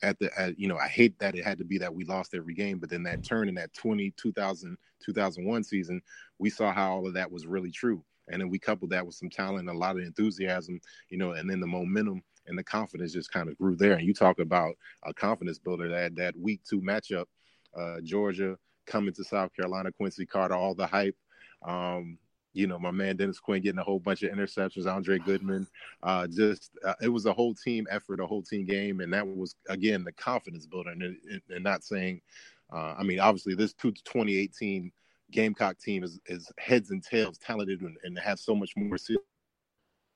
at the at, you know i hate that it had to be that we lost every game but then that turn in that 20 2000 2001 season we saw how all of that was really true and then we coupled that with some talent a lot of enthusiasm you know and then the momentum and the confidence just kind of grew there and you talk about a confidence builder that that week two matchup uh, georgia coming to south carolina quincy carter all the hype um, you know, my man Dennis Quinn getting a whole bunch of interceptions, Andre Goodman. Uh, just uh, it was a whole team effort, a whole team game, and that was again the confidence builder, and, and not saying. Uh, I mean, obviously, this 2018 Gamecock team is, is heads and tails talented and, and has so much more skill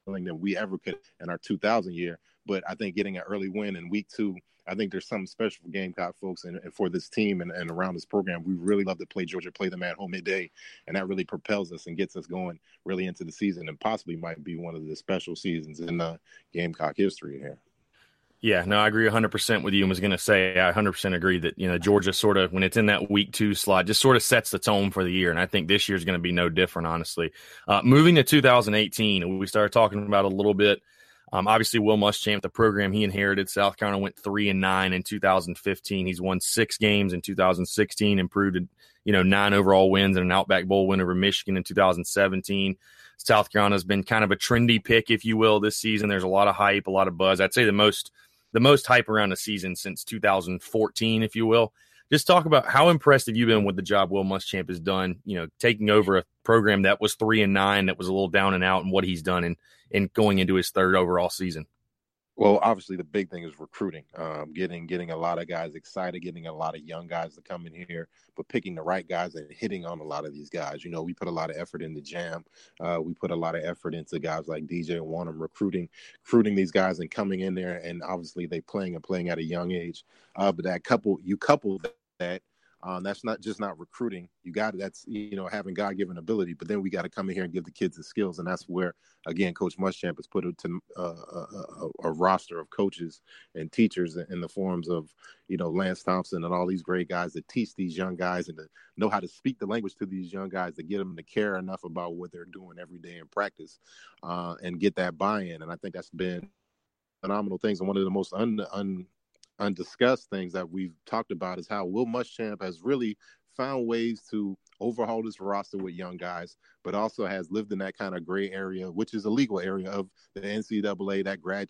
than we ever could in our 2000 year. But I think getting an early win in week two, I think there's something special for Gamecock folks and, and for this team and, and, around this program. We really love to play Georgia, play them at home midday, and that really propels us and gets us going really into the season and possibly might be one of the special seasons in uh, Gamecock history here. Yeah, no, I agree 100% with you. I was going to say, I 100% agree that, you know, Georgia sort of, when it's in that week two slot, just sort of sets the tone for the year. And I think this year is going to be no different, honestly. Uh, moving to 2018, we started talking about a little bit. Um, obviously, Will Muschamp, the program he inherited, South Carolina went three and nine in 2015. He's won six games in 2016, improved, you know, nine overall wins and an Outback Bowl win over Michigan in 2017. South Carolina's been kind of a trendy pick, if you will, this season. There's a lot of hype, a lot of buzz. I'd say the most – the most hype around the season since 2014, if you will. Just talk about how impressed have you been with the job Will Muschamp has done, you know, taking over a program that was three and nine, that was a little down and out, and what he's done in, in going into his third overall season. Well, obviously the big thing is recruiting, um, getting getting a lot of guys excited, getting a lot of young guys to come in here, but picking the right guys and hitting on a lot of these guys. You know, we put a lot of effort into Jam, uh, we put a lot of effort into guys like DJ and Wonnum recruiting, recruiting these guys and coming in there, and obviously they playing and playing at a young age. Uh, but that couple, you couple that um, that's not just not recruiting. You got that's you know having God given ability, but then we got to come in here and give the kids the skills, and that's where again Coach Muschamp has put to uh, a, a, a, roster of coaches and teachers in the forms of you know Lance Thompson and all these great guys that teach these young guys and to know how to speak the language to these young guys to get them to care enough about what they're doing every day in practice uh, and get that buy-in. And I think that's been phenomenal things and one of the most un, un undiscussed things that we've talked about is how Will Muschamp has really found ways to overhaul this roster with young guys, but also has lived in that kind of gray area, which is a legal area of the NCAA, that grad,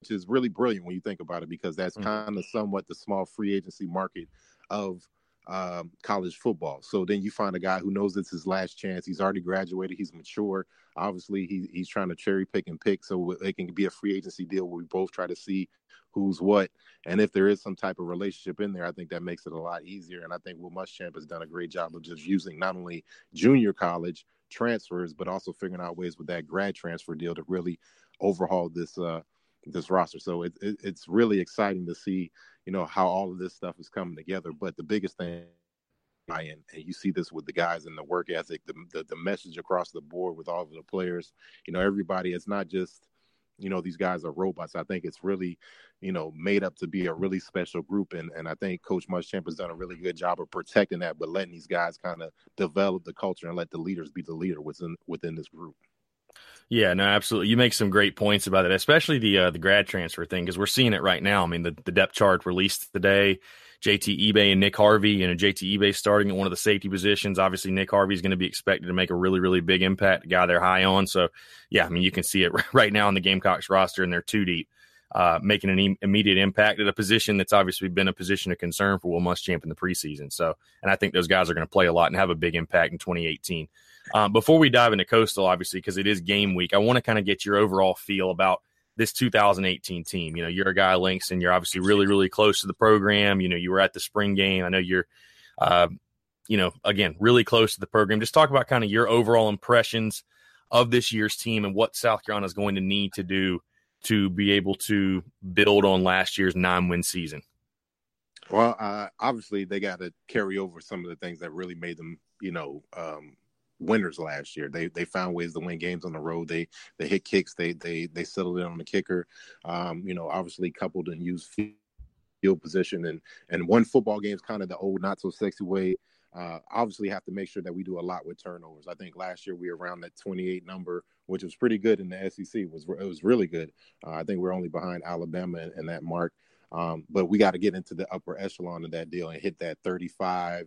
which is really brilliant when you think about it, because that's mm-hmm. kind of somewhat the small free agency market of um, college football. So then you find a guy who knows it's his last chance. He's already graduated. He's mature. Obviously, he, he's trying to cherry pick and pick so it can be a free agency deal where we both try to see who's what. And if there is some type of relationship in there, I think that makes it a lot easier. And I think Will Muschamp has done a great job of just using not only junior college transfers, but also figuring out ways with that grad transfer deal to really overhaul this uh, this roster. So it, it, it's really exciting to see, you know, how all of this stuff is coming together. But the biggest thing and, and you see this with the guys and the work ethic, the, the, the message across the board with all of the players. You know, everybody. It's not just you know these guys are robots. I think it's really, you know, made up to be a really special group, and and I think Coach Muschamp has done a really good job of protecting that, but letting these guys kind of develop the culture and let the leaders be the leader within within this group. Yeah, no, absolutely. You make some great points about it, especially the uh, the grad transfer thing, because we're seeing it right now. I mean, the, the depth chart released today. JT Ibe and Nick Harvey. You know, JT Ibe starting at one of the safety positions. Obviously, Nick Harvey is going to be expected to make a really, really big impact. Guy they're high on. So, yeah, I mean, you can see it (laughs) right now on the Gamecocks roster, and they're too deep, uh, making an immediate impact at a position that's obviously been a position of concern for Will Muschamp in the preseason. So, and I think those guys are going to play a lot and have a big impact in 2018. Um, before we dive into Coastal, obviously, because it is game week, I want to kind of get your overall feel about this 2018 team. You know, you're a guy, Langston. You're obviously really, really close to the program. You know, you were at the spring game. I know you're, uh, you know, again, really close to the program. Just talk about kind of your overall impressions of this year's team and what South Carolina is going to need to do to be able to build on last year's nine win season. Well, uh, obviously, they got to carry over some of the things that really made them, you know, um, winners last year. They they found ways to win games on the road. They they hit kicks. They they they settled in on the kicker. Um, you know, obviously coupled and used field position and and one football game is kind of the old not so sexy way. Uh, obviously have to make sure that we do a lot with turnovers. I think last year we were around that 28 number, which was pretty good in the SEC. It was it was really good. Uh, I think we're only behind Alabama in, in that mark. Um, but we got to get into the upper echelon of that deal and hit that 35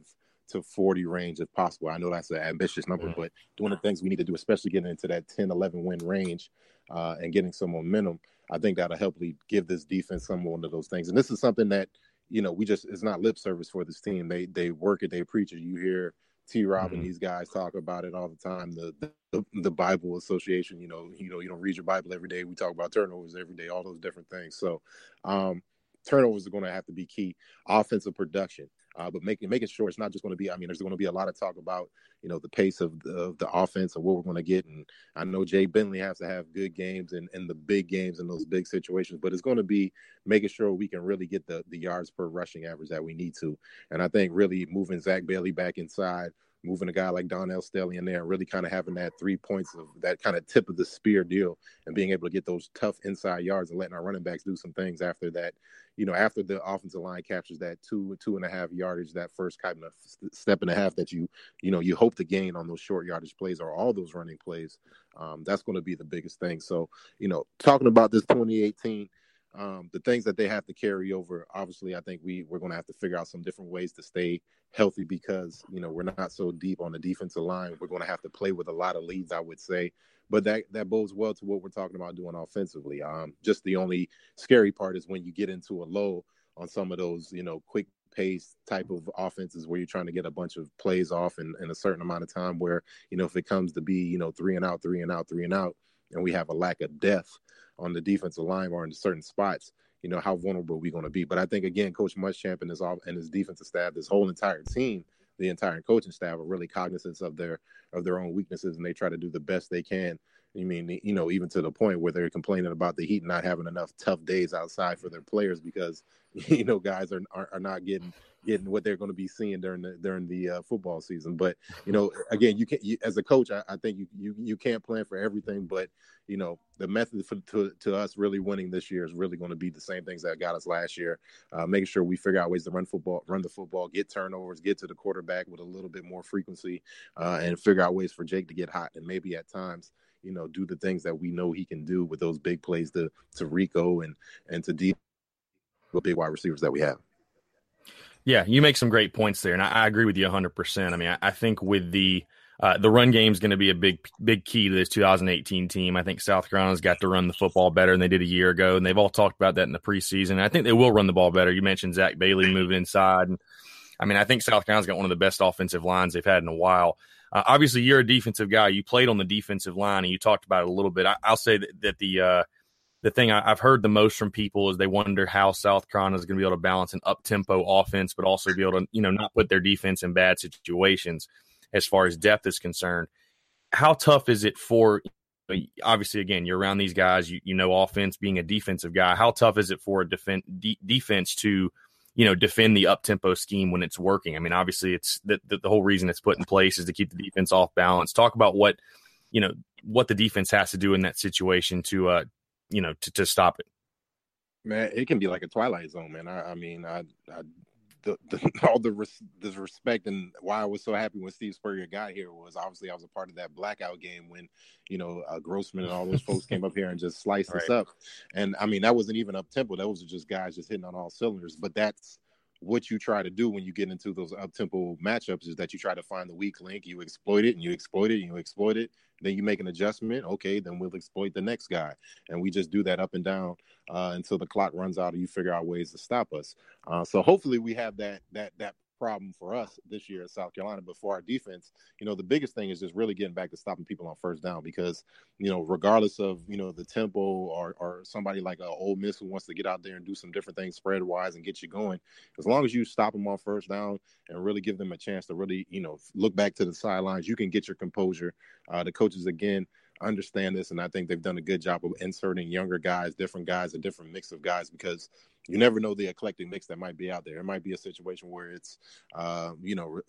to 40 range if possible. I know that's an ambitious number, mm-hmm. but doing the things we need to do, especially getting into that 10, 11 win range uh, and getting some momentum, I think that'll help give this defense some one of those things. And this is something that, you know, we just, it's not lip service for this team. They, they work it, they preach it. You hear T Rob mm-hmm. and these guys talk about it all the time. The, the, the Bible Association, you know, you know, you don't read your Bible every day. We talk about turnovers every day, all those different things. So, um, turnovers are going to have to be key. Offensive production. Uh, but making making sure it's not just going to be. I mean, there's going to be a lot of talk about you know the pace of the, of the offense and what we're going to get. And I know Jake Bentley has to have good games and, and the big games in those big situations, but it's going to be making sure we can really get the the yards per rushing average that we need to. And I think really moving Zach Bailey back inside moving a guy like Donell Stanley in there and really kind of having that three points of that kind of tip of the spear deal and being able to get those tough inside yards and letting our running backs do some things after that, you know, after the offensive line captures that two, two and a half yardage, that first kind of step and a half that you, you know, you hope to gain on those short yardage plays or all those running plays. Um, that's going to be the biggest thing. So, you know, talking about this 2018, um, the things that they have to carry over, obviously, I think we we're going to have to figure out some different ways to stay healthy because you know we're not so deep on the defensive line. We're going to have to play with a lot of leads, I would say. But that that bodes well to what we're talking about doing offensively. Um, just the only scary part is when you get into a low on some of those, you know, quick pace type of offenses where you're trying to get a bunch of plays off in, in a certain amount of time. Where you know if it comes to be you know three and out, three and out, three and out, and we have a lack of depth on the defensive line or in certain spots, you know, how vulnerable we're we going to be? But I think again, Coach Muschamp and his and his defensive staff, this whole entire team, the entire coaching staff are really cognizant of their of their own weaknesses and they try to do the best they can. I mean, you know, even to the point where they're complaining about the Heat not having enough tough days outside for their players because (laughs) you know guys are are, are not getting getting what they're going to be seeing during the during the uh, football season. But you know, again, you can't you, as a coach. I, I, think you, you you can't plan for everything, but you know, the method for, to to us really winning this year is really going to be the same things that got us last year. Uh, making sure we figure out ways to run football, run the football, get turnovers, get to the quarterback with a little bit more frequency, uh, and figure out ways for Jake to get hot and maybe at times you know do the things that we know he can do with those big plays to to Rico and and to deep big wide receivers that we have. Yeah, you make some great points there, and I, I agree with you 100%. I mean, I, I think with the uh, the run game is going to be a big big key to this 2018 team. I think South Carolina's got to run the football better than they did a year ago, and they've all talked about that in the preseason. I think they will run the ball better. You mentioned Zach Bailey moving inside, and I mean, I think South Carolina's got one of the best offensive lines they've had in a while. Uh, obviously, you're a defensive guy. You played on the defensive line, and you talked about it a little bit. I, will say that, that the uh, the thing I, have heard the most from people is they wonder how South Carolina is going to be able to balance an up tempo offense, but also be able to, you know, not put their defense in bad situations as far as depth is concerned. How tough is it for, obviously, again, you're around these guys, you, you know, offense being a defensive guy. How tough is it for a defense de- defense to, you know, defend the up tempo scheme when it's working? I mean, obviously, it's the, the, the whole reason it's put in place is to keep the defense off balance. Talk about what, you know, what the defense has to do in that situation to, uh, you know to, to stop it man it can be like a twilight zone man i, I mean i, I the, the, (laughs) all the, res, the respect and why I was so happy when Steve Spurrier got here was obviously I was a part of that blackout game when you know uh, Grossman and all those folks came up here and just sliced right. us up, and I mean that wasn't even up tempo that was just guys just hitting on all cylinders. But that's what you try to do when you get into those up tempo matchups is that you try to find the weak link, you exploit it, and you exploit it, and you exploit it. Then you make an adjustment. Okay, then we'll exploit the next guy, and we just do that up and down uh, until the clock runs out, and you figure out ways to stop us. Uh, so hopefully we have that that that problem for us this year at South Carolina. But for our defense, you know, the biggest thing is just really getting back to stopping people on first down because, you know, regardless of, you know, the tempo or, or somebody like a Ole Miss who wants to get out there and do some different things spread wise and get you going, as long as you stop them on first down and really give them a chance to really, you know, look back to the sidelines, you can get your composure. Uh, the coaches, again, understand this, and I think they've done a good job of inserting younger guys, different guys, a different mix of guys because you never know the eclectic mix that might be out there. It might be a situation where it's, uh, you know,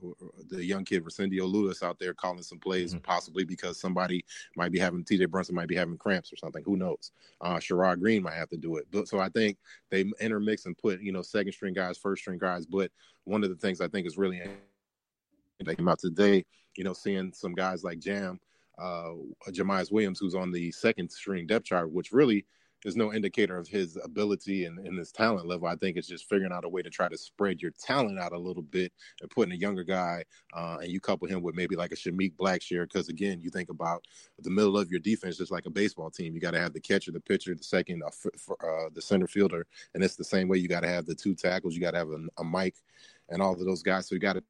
the young kid Rosendo Louis out there calling some plays, mm-hmm. possibly because somebody might be having T.J. Brunson might be having cramps or something. Who knows? Uh, Sherrod Greene might have to do it. But so I think they intermix and put, you know, second string guys, first string guys. But one of the things I think is really that came out today, you know, seeing some guys like Jam, uh, Jamyest Williams, who's on the second string depth chart, which really is no indicator of his ability and, and his talent level. I think it's just figuring out a way to try to spread your talent out a little bit and putting a younger guy uh, and you couple him with maybe like a Shameik Blackshear. Because again, you think about the middle of your defense just like a baseball team. You got to have the catcher, the pitcher, the second, uh, for, uh, the center fielder, and it's the same way. You got to have the two tackles. You got to have a, a Mike and all of those guys. So you got to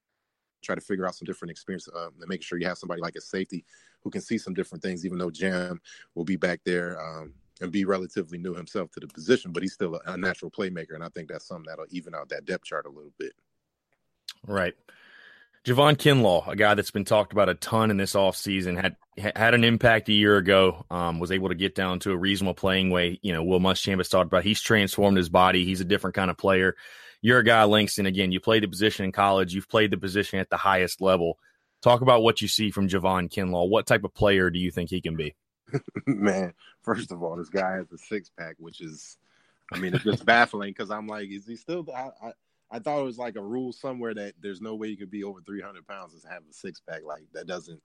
try to figure out some different experience uh, and make sure you have somebody like a safety who can see some different things, even though Jam will be back there. Um, and be relatively new himself to the position, but he's still a, a, natural playmaker, and I think that's something that'll even out that depth chart a little bit. Right. Javon Kinlaw, a guy that's been talked about a ton in this offseason, had had an impact a year ago. Um, was able to get down to a reasonable playing weight. You know, Will Muschamp has talked about. He's transformed his body. He's a different kind of player. You're a guy, Langston. Again, you played the position in college. You've played the position at the highest level. Talk about what you see from Javon Kinlaw. What type of player do you think he can be? (laughs) Man, first of all, this guy has a six pack, which is, I mean, it's just (laughs) baffling because I'm like, is he still? I, I, I thought it was like a rule somewhere that there's no way you could be over 300 pounds and have a six pack. Like that doesn't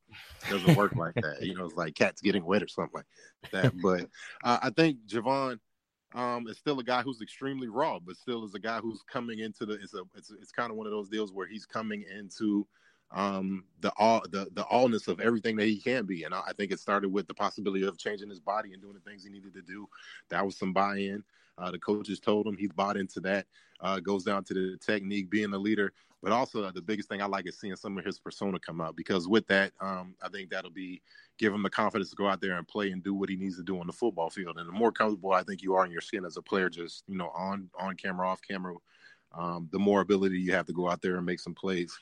doesn't work like that. You know, it's like cats getting wet or something like that. But uh, I think Javon um, is still a guy who's extremely raw, but still is a guy who's coming into the. It's a it's it's kind of one of those deals where he's coming into um the all the the allness of everything that he can be. And I, I, think it started with the possibility of changing his body and doing the things he needed to do. That was some buy-in. Uh, the coaches told him he bought into that. Uh, goes down to the technique, being a leader, but also uh, the biggest thing I like is seeing some of his persona come out because with that, um, I think that'll be give him the confidence to go out there and play and do what he needs to do on the football field. And the more comfortable I think you are in your skin as a player, just you know on on camera, off camera, um, the more ability you have to go out there and make some plays,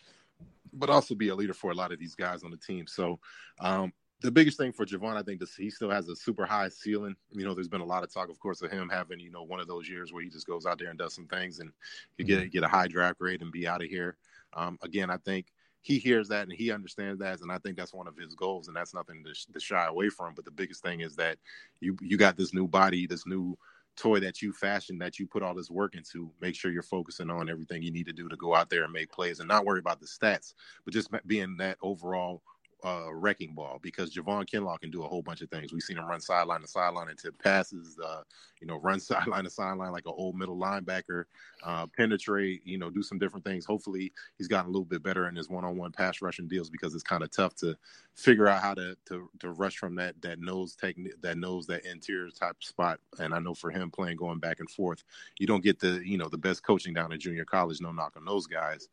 but also be a leader for a lot of these guys on the team. So um, the biggest thing for Javon, I think, is he still has a super high ceiling. You know, there's been a lot of talk, of course, of him having, you know, one of those years where he just goes out there and does some things and you get mm-hmm. get a high draft grade and be out of here. Um, again, I think he hears that and he understands that, and I think that's one of his goals, and that's nothing to, to shy away from. But the biggest thing is that you you got this new body, this new toy that you fashioned that you put all this work into make sure you're focusing on everything you need to do to go out there and make plays and not worry about the stats but just being that overall uh, wrecking ball because Javon Kinlaw can do a whole bunch of things. We've seen him run sideline to sideline and tip passes, uh, you know, run (laughs) sideline to sideline like an old middle linebacker, uh, penetrate, you know, do some different things. Hopefully, he's gotten a little bit better in his one-on-one pass rushing deals because it's kind of tough to figure out how to, to to rush from that that nose technique, that nose, that interior type spot. And I know for him playing going back and forth, you don't get the you know the best coaching down in junior college. No knock on those guys.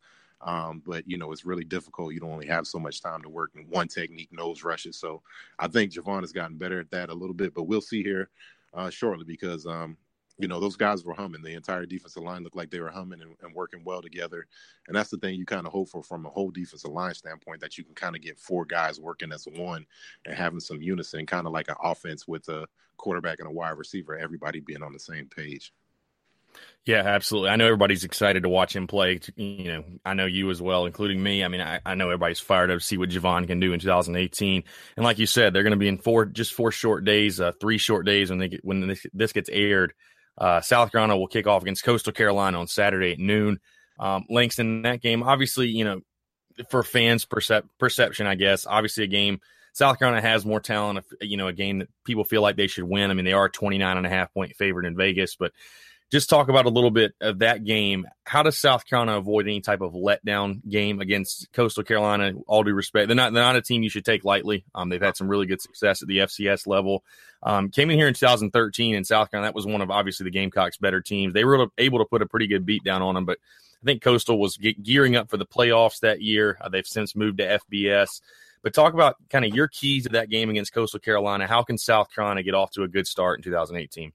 Um, but you know, it's really difficult. You don't only have so much time to work in one technique, nose rushes. So I think Javon has gotten better at that a little bit, but we'll see here uh, shortly because um, you know those guys were humming. The entire defensive line looked like they were humming and, and working well together, and that's the thing you kind of hope for from a whole defensive line standpoint that you can kind of get four guys working as one and having some unison, kind of like an offense with a quarterback and a wide receiver, everybody being on the same page. Yeah, absolutely. I know everybody's excited to watch him play. You know, I know you as well, including me. I mean, I, I know everybody's fired up to see what Javon can do in 2018. And like you said, they're going to be in four, just four short days, uh, three short days when they get, when this, this gets aired. Uh, South Carolina will kick off against Coastal Carolina on Saturday at noon. Um, in that game, obviously, you know, for fans' percep- perception, I guess, obviously a game. South Carolina has more talent, you know, a game that people feel like they should win. I mean, they are 29 and a half point favorite in Vegas, but just talk about a little bit of that game. How does South Carolina avoid any type of letdown game against Coastal Carolina? All due respect, they're not they're not a team you should take lightly. Um, they've had some really good success at the FCS level. Um, came in here in 2013 in South Carolina. That was one of obviously the Gamecocks' better teams. They were able to put a pretty good beat down on them, but I think Coastal was ge- gearing up for the playoffs that year. Uh, they've since moved to FBS. But talk about kind of your keys to that game against Coastal Carolina. How can South Carolina get off to a good start in 2018?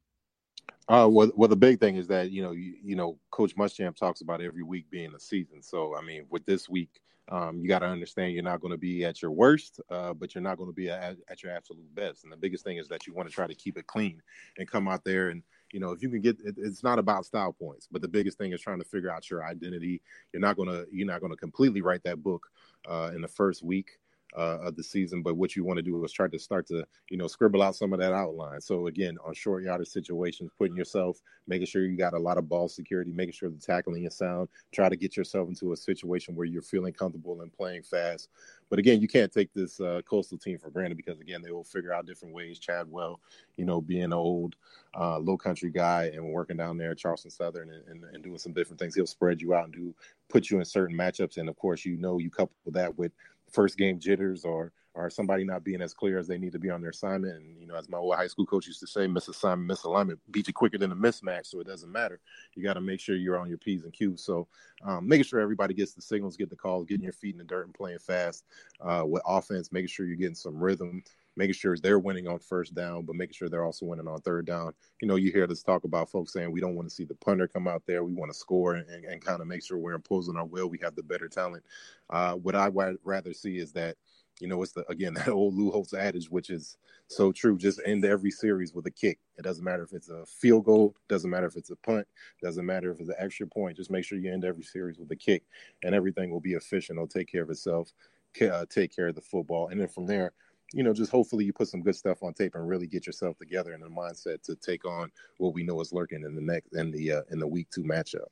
Uh, well, well, the big thing is that you know, you, you know, Coach Muschamp talks about every week being a season. So, I mean, with this week, um, you got to understand you're not going to be at your worst, uh, but you're not going to be at, at, your absolute best. And the biggest thing is that you want to try to keep it clean and come out there and you know if you can get it, it's not about style points, but the biggest thing is trying to figure out your identity. You're not gonna you're not gonna completely write that book uh, in the first week uh, of the season. But what you want to do is try to start to, you know, scribble out some of that outline. So again, on short yardage situations, putting yourself, making sure you got a lot of ball security, making sure the tackling is sound. Try to get yourself into a situation where you're feeling comfortable and playing fast. But again, you can't take this uh, coastal team for granted because again, they will figure out different ways. Chadwell, you know, being an old uh, low country guy and working down there at Charleston Southern and, and, and doing some different things, he'll spread you out and do put you in certain matchups. And of course, you know, you couple that with first game jitters or or somebody not being as clear as they need to be on their assignment. And you know, as my old high school coach used to say, miss assignment, miss alignment, beat you quicker than a mismatch. So it doesn't matter. You got to make sure you're on your p's and q's. So um, making sure everybody gets the signals, get the calls, getting your feet in the dirt and playing fast uh, with offense, making sure you're getting some rhythm. Making sure they're winning on first down, but making sure they're also winning on third down. You know, you hear this talk about folks saying we don't want to see the punter come out there. We want to score and, and, kind of make sure we're imposing our will. We have the better talent. Uh, what I would rather see is that you know, it's the again (laughs) that old Lou Holtz adage, which is so true. Just end every series with a kick. It doesn't matter if it's a field goal, doesn't matter if it's a punt, doesn't matter if it's an extra point. Just make sure you end every series with a kick, and everything will be efficient. It'll take care of itself. Uh, take care of the football, and then from there, you know, just hopefully you put some good stuff on tape and really get yourself together in the mindset to take on what we know is lurking in the next in the uh, in the week two matchup.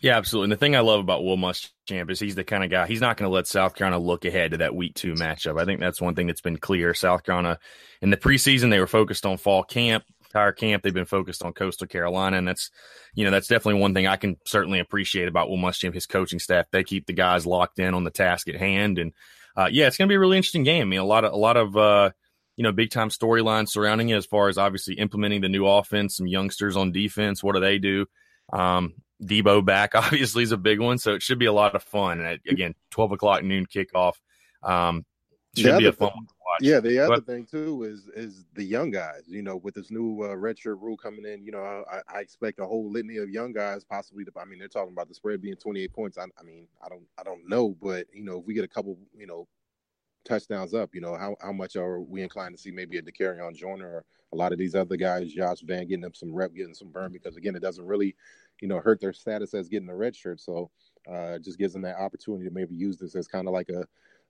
Yeah, absolutely. And the thing I love about Will Muschamp is he's the kind of guy he's not going to let South Carolina look ahead to that week two matchup. I think that's one thing that's been clear. South Carolina in the preseason they were focused on fall camp, entire camp. They've been focused on Coastal Carolina, and that's you know that's definitely one thing I can certainly appreciate about Will Muschamp, his coaching staff. They keep the guys locked in on the task at hand, and uh, yeah, it's going to be a really interesting game. I mean, a lot of a lot of uh, you know big time storylines surrounding it as far as obviously implementing the new offense, some youngsters on defense. What do they do? Um, Deebo back (laughs) obviously is a big one, so it should be a lot of fun. And again, twelve o'clock noon kickoff. Um, should be a fun thing, Yeah, the other but, thing too is is the young guys. You know, with this new uh, redshirt rule coming in, you know, I, I, expect a whole litany of young guys possibly. To, I mean, they're talking about the spread being twenty eight points. I, I mean, I don't I don't know, but you know, if we get a couple, you know, touchdowns up, you know, how how much are we inclined to see maybe a Dakereon Joyner or a lot of these other guys, Josh Vann getting up some rep, getting some burn because again, it doesn't really you know, hurt their status as getting a red shirt. So uh, just gives them that opportunity to maybe use this as kind of like a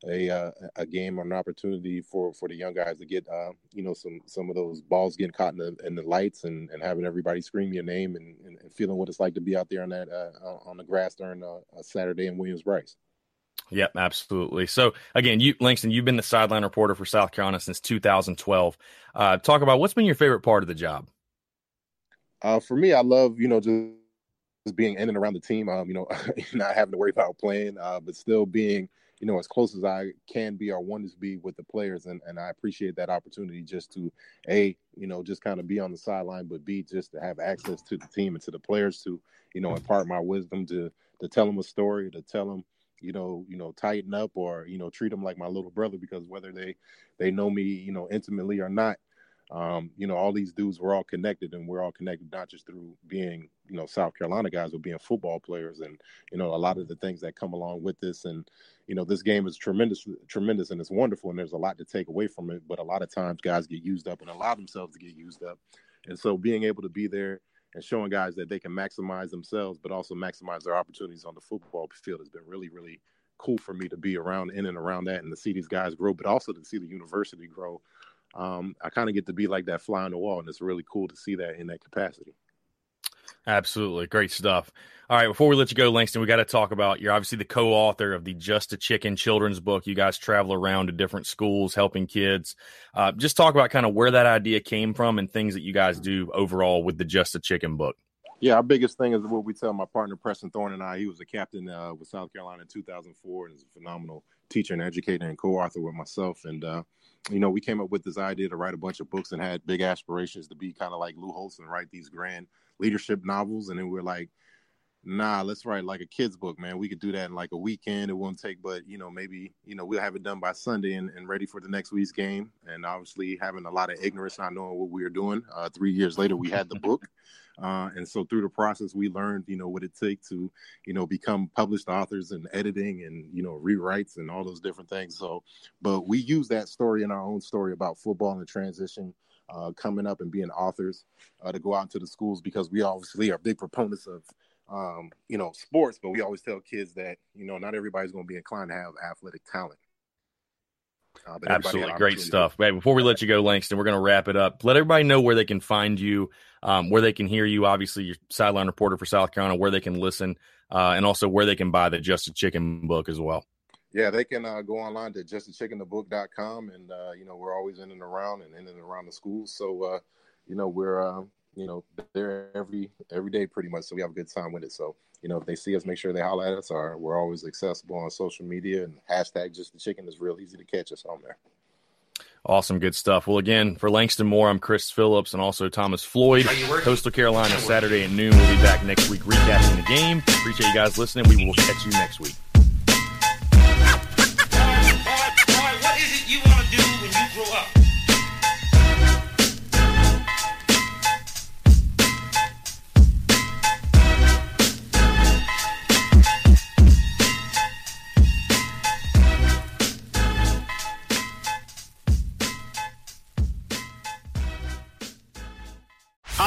a uh, a game or an opportunity for for the young guys to get uh, you know some some of those balls getting caught in the in the lights and, and having everybody scream your name and, and, and feeling what it's like to be out there on that uh, on the grass during a, a Saturday in Williams-Brice. Yep, absolutely. So again, you Langston, you've been the sideline reporter for South Carolina since 2012. Uh, talk about what's been your favorite part of the job. Uh, for me, I love you know just just being in and around the team. Um, you know, (laughs) not having to worry about playing, uh, but still being, you know, as close as I can be or want to be with the players, and and I appreciate that opportunity just to a, you know, just kind of be on the sideline, but b just to have access to the team and to the players to, you know, impart my wisdom to to tell them a story, to tell them you know, you know, tighten up or you know, treat them like my little brother because whether they they know me, you know, intimately or not, um, you know, all these dudes were all connected, and we're all connected not just through being, you know, South Carolina guys, but being football players, and you know, a lot of the things that come along with this. And you know, this game is tremendous, tremendous, and it's wonderful, and there's a lot to take away from it. But a lot of times, guys get used up and allow themselves to get used up, and so being able to be there and showing guys that they can maximize themselves, but also maximize their opportunities on the football field has been really, really cool for me to be around in and around that and to see these guys grow, but also to see the university grow um, I kind of get to be like that fly on the wall, and it's really cool to see that in that capacity. Absolutely. Great stuff. All right. Before we let you go, Langston, we got to talk about you're obviously the co author of the Just a Chicken children's book. You guys travel around to different schools helping kids. Uh, just talk about kind of where that idea came from and things that you guys do overall with the Just a Chicken book. Yeah, our biggest thing is what we tell my partner Preston Thorne and I. He was a captain uh, with South Carolina in 2004 and is a phenomenal teacher and educator and co-author with myself. And uh, you know, we came up with this idea to write a bunch of books and had big aspirations to be kind of like Lou Holtz and write these grand leadership novels. And then we're like, nah, let's write like a kid's book, man. We could do that in like a weekend. It won't take, but you know, maybe, you know, we'll have it done by Sunday and, and ready for the next week's game. And obviously having a lot of ignorance, not knowing what we were doing. Uh, three years later, we had the book. Uh, and so through the process, we learned, you know, what it takes to, you know, become published authors and editing and, you know, rewrites and all those different things. So, but we use that story in our own story about football and the transition uh, coming up and being authors uh, to go out into the schools because we obviously are big proponents of, um, you know, sports, but we always tell kids that, you know, not everybody's going to be inclined to have athletic talent. Uh, Absolutely great stuff. Hey, before we let you go, Langston, we're going to wrap it up. Let everybody know where they can find you, um, where they can hear you. Obviously, you're sideline reporter for South Carolina, where they can listen, uh, and also where they can buy the Just a Chicken book as well. Yeah, they can uh, go online to justachickenthebook.com, and uh, you know we're always in and around and in and around the schools. So uh, you know we're uh, you know there every every day pretty much. So we have a good time with it. So you know, if they see us, make sure they holler at us. Or we're always accessible on social media and hashtag just the chicken is real easy to catch us on there. Awesome, good stuff. Well, again, for Langston Moore, I'm Chris Phillips and also Thomas Floyd. Coastal Carolina Saturday at noon. We'll be back next week recapping the game. Appreciate you guys listening. We will catch you next week.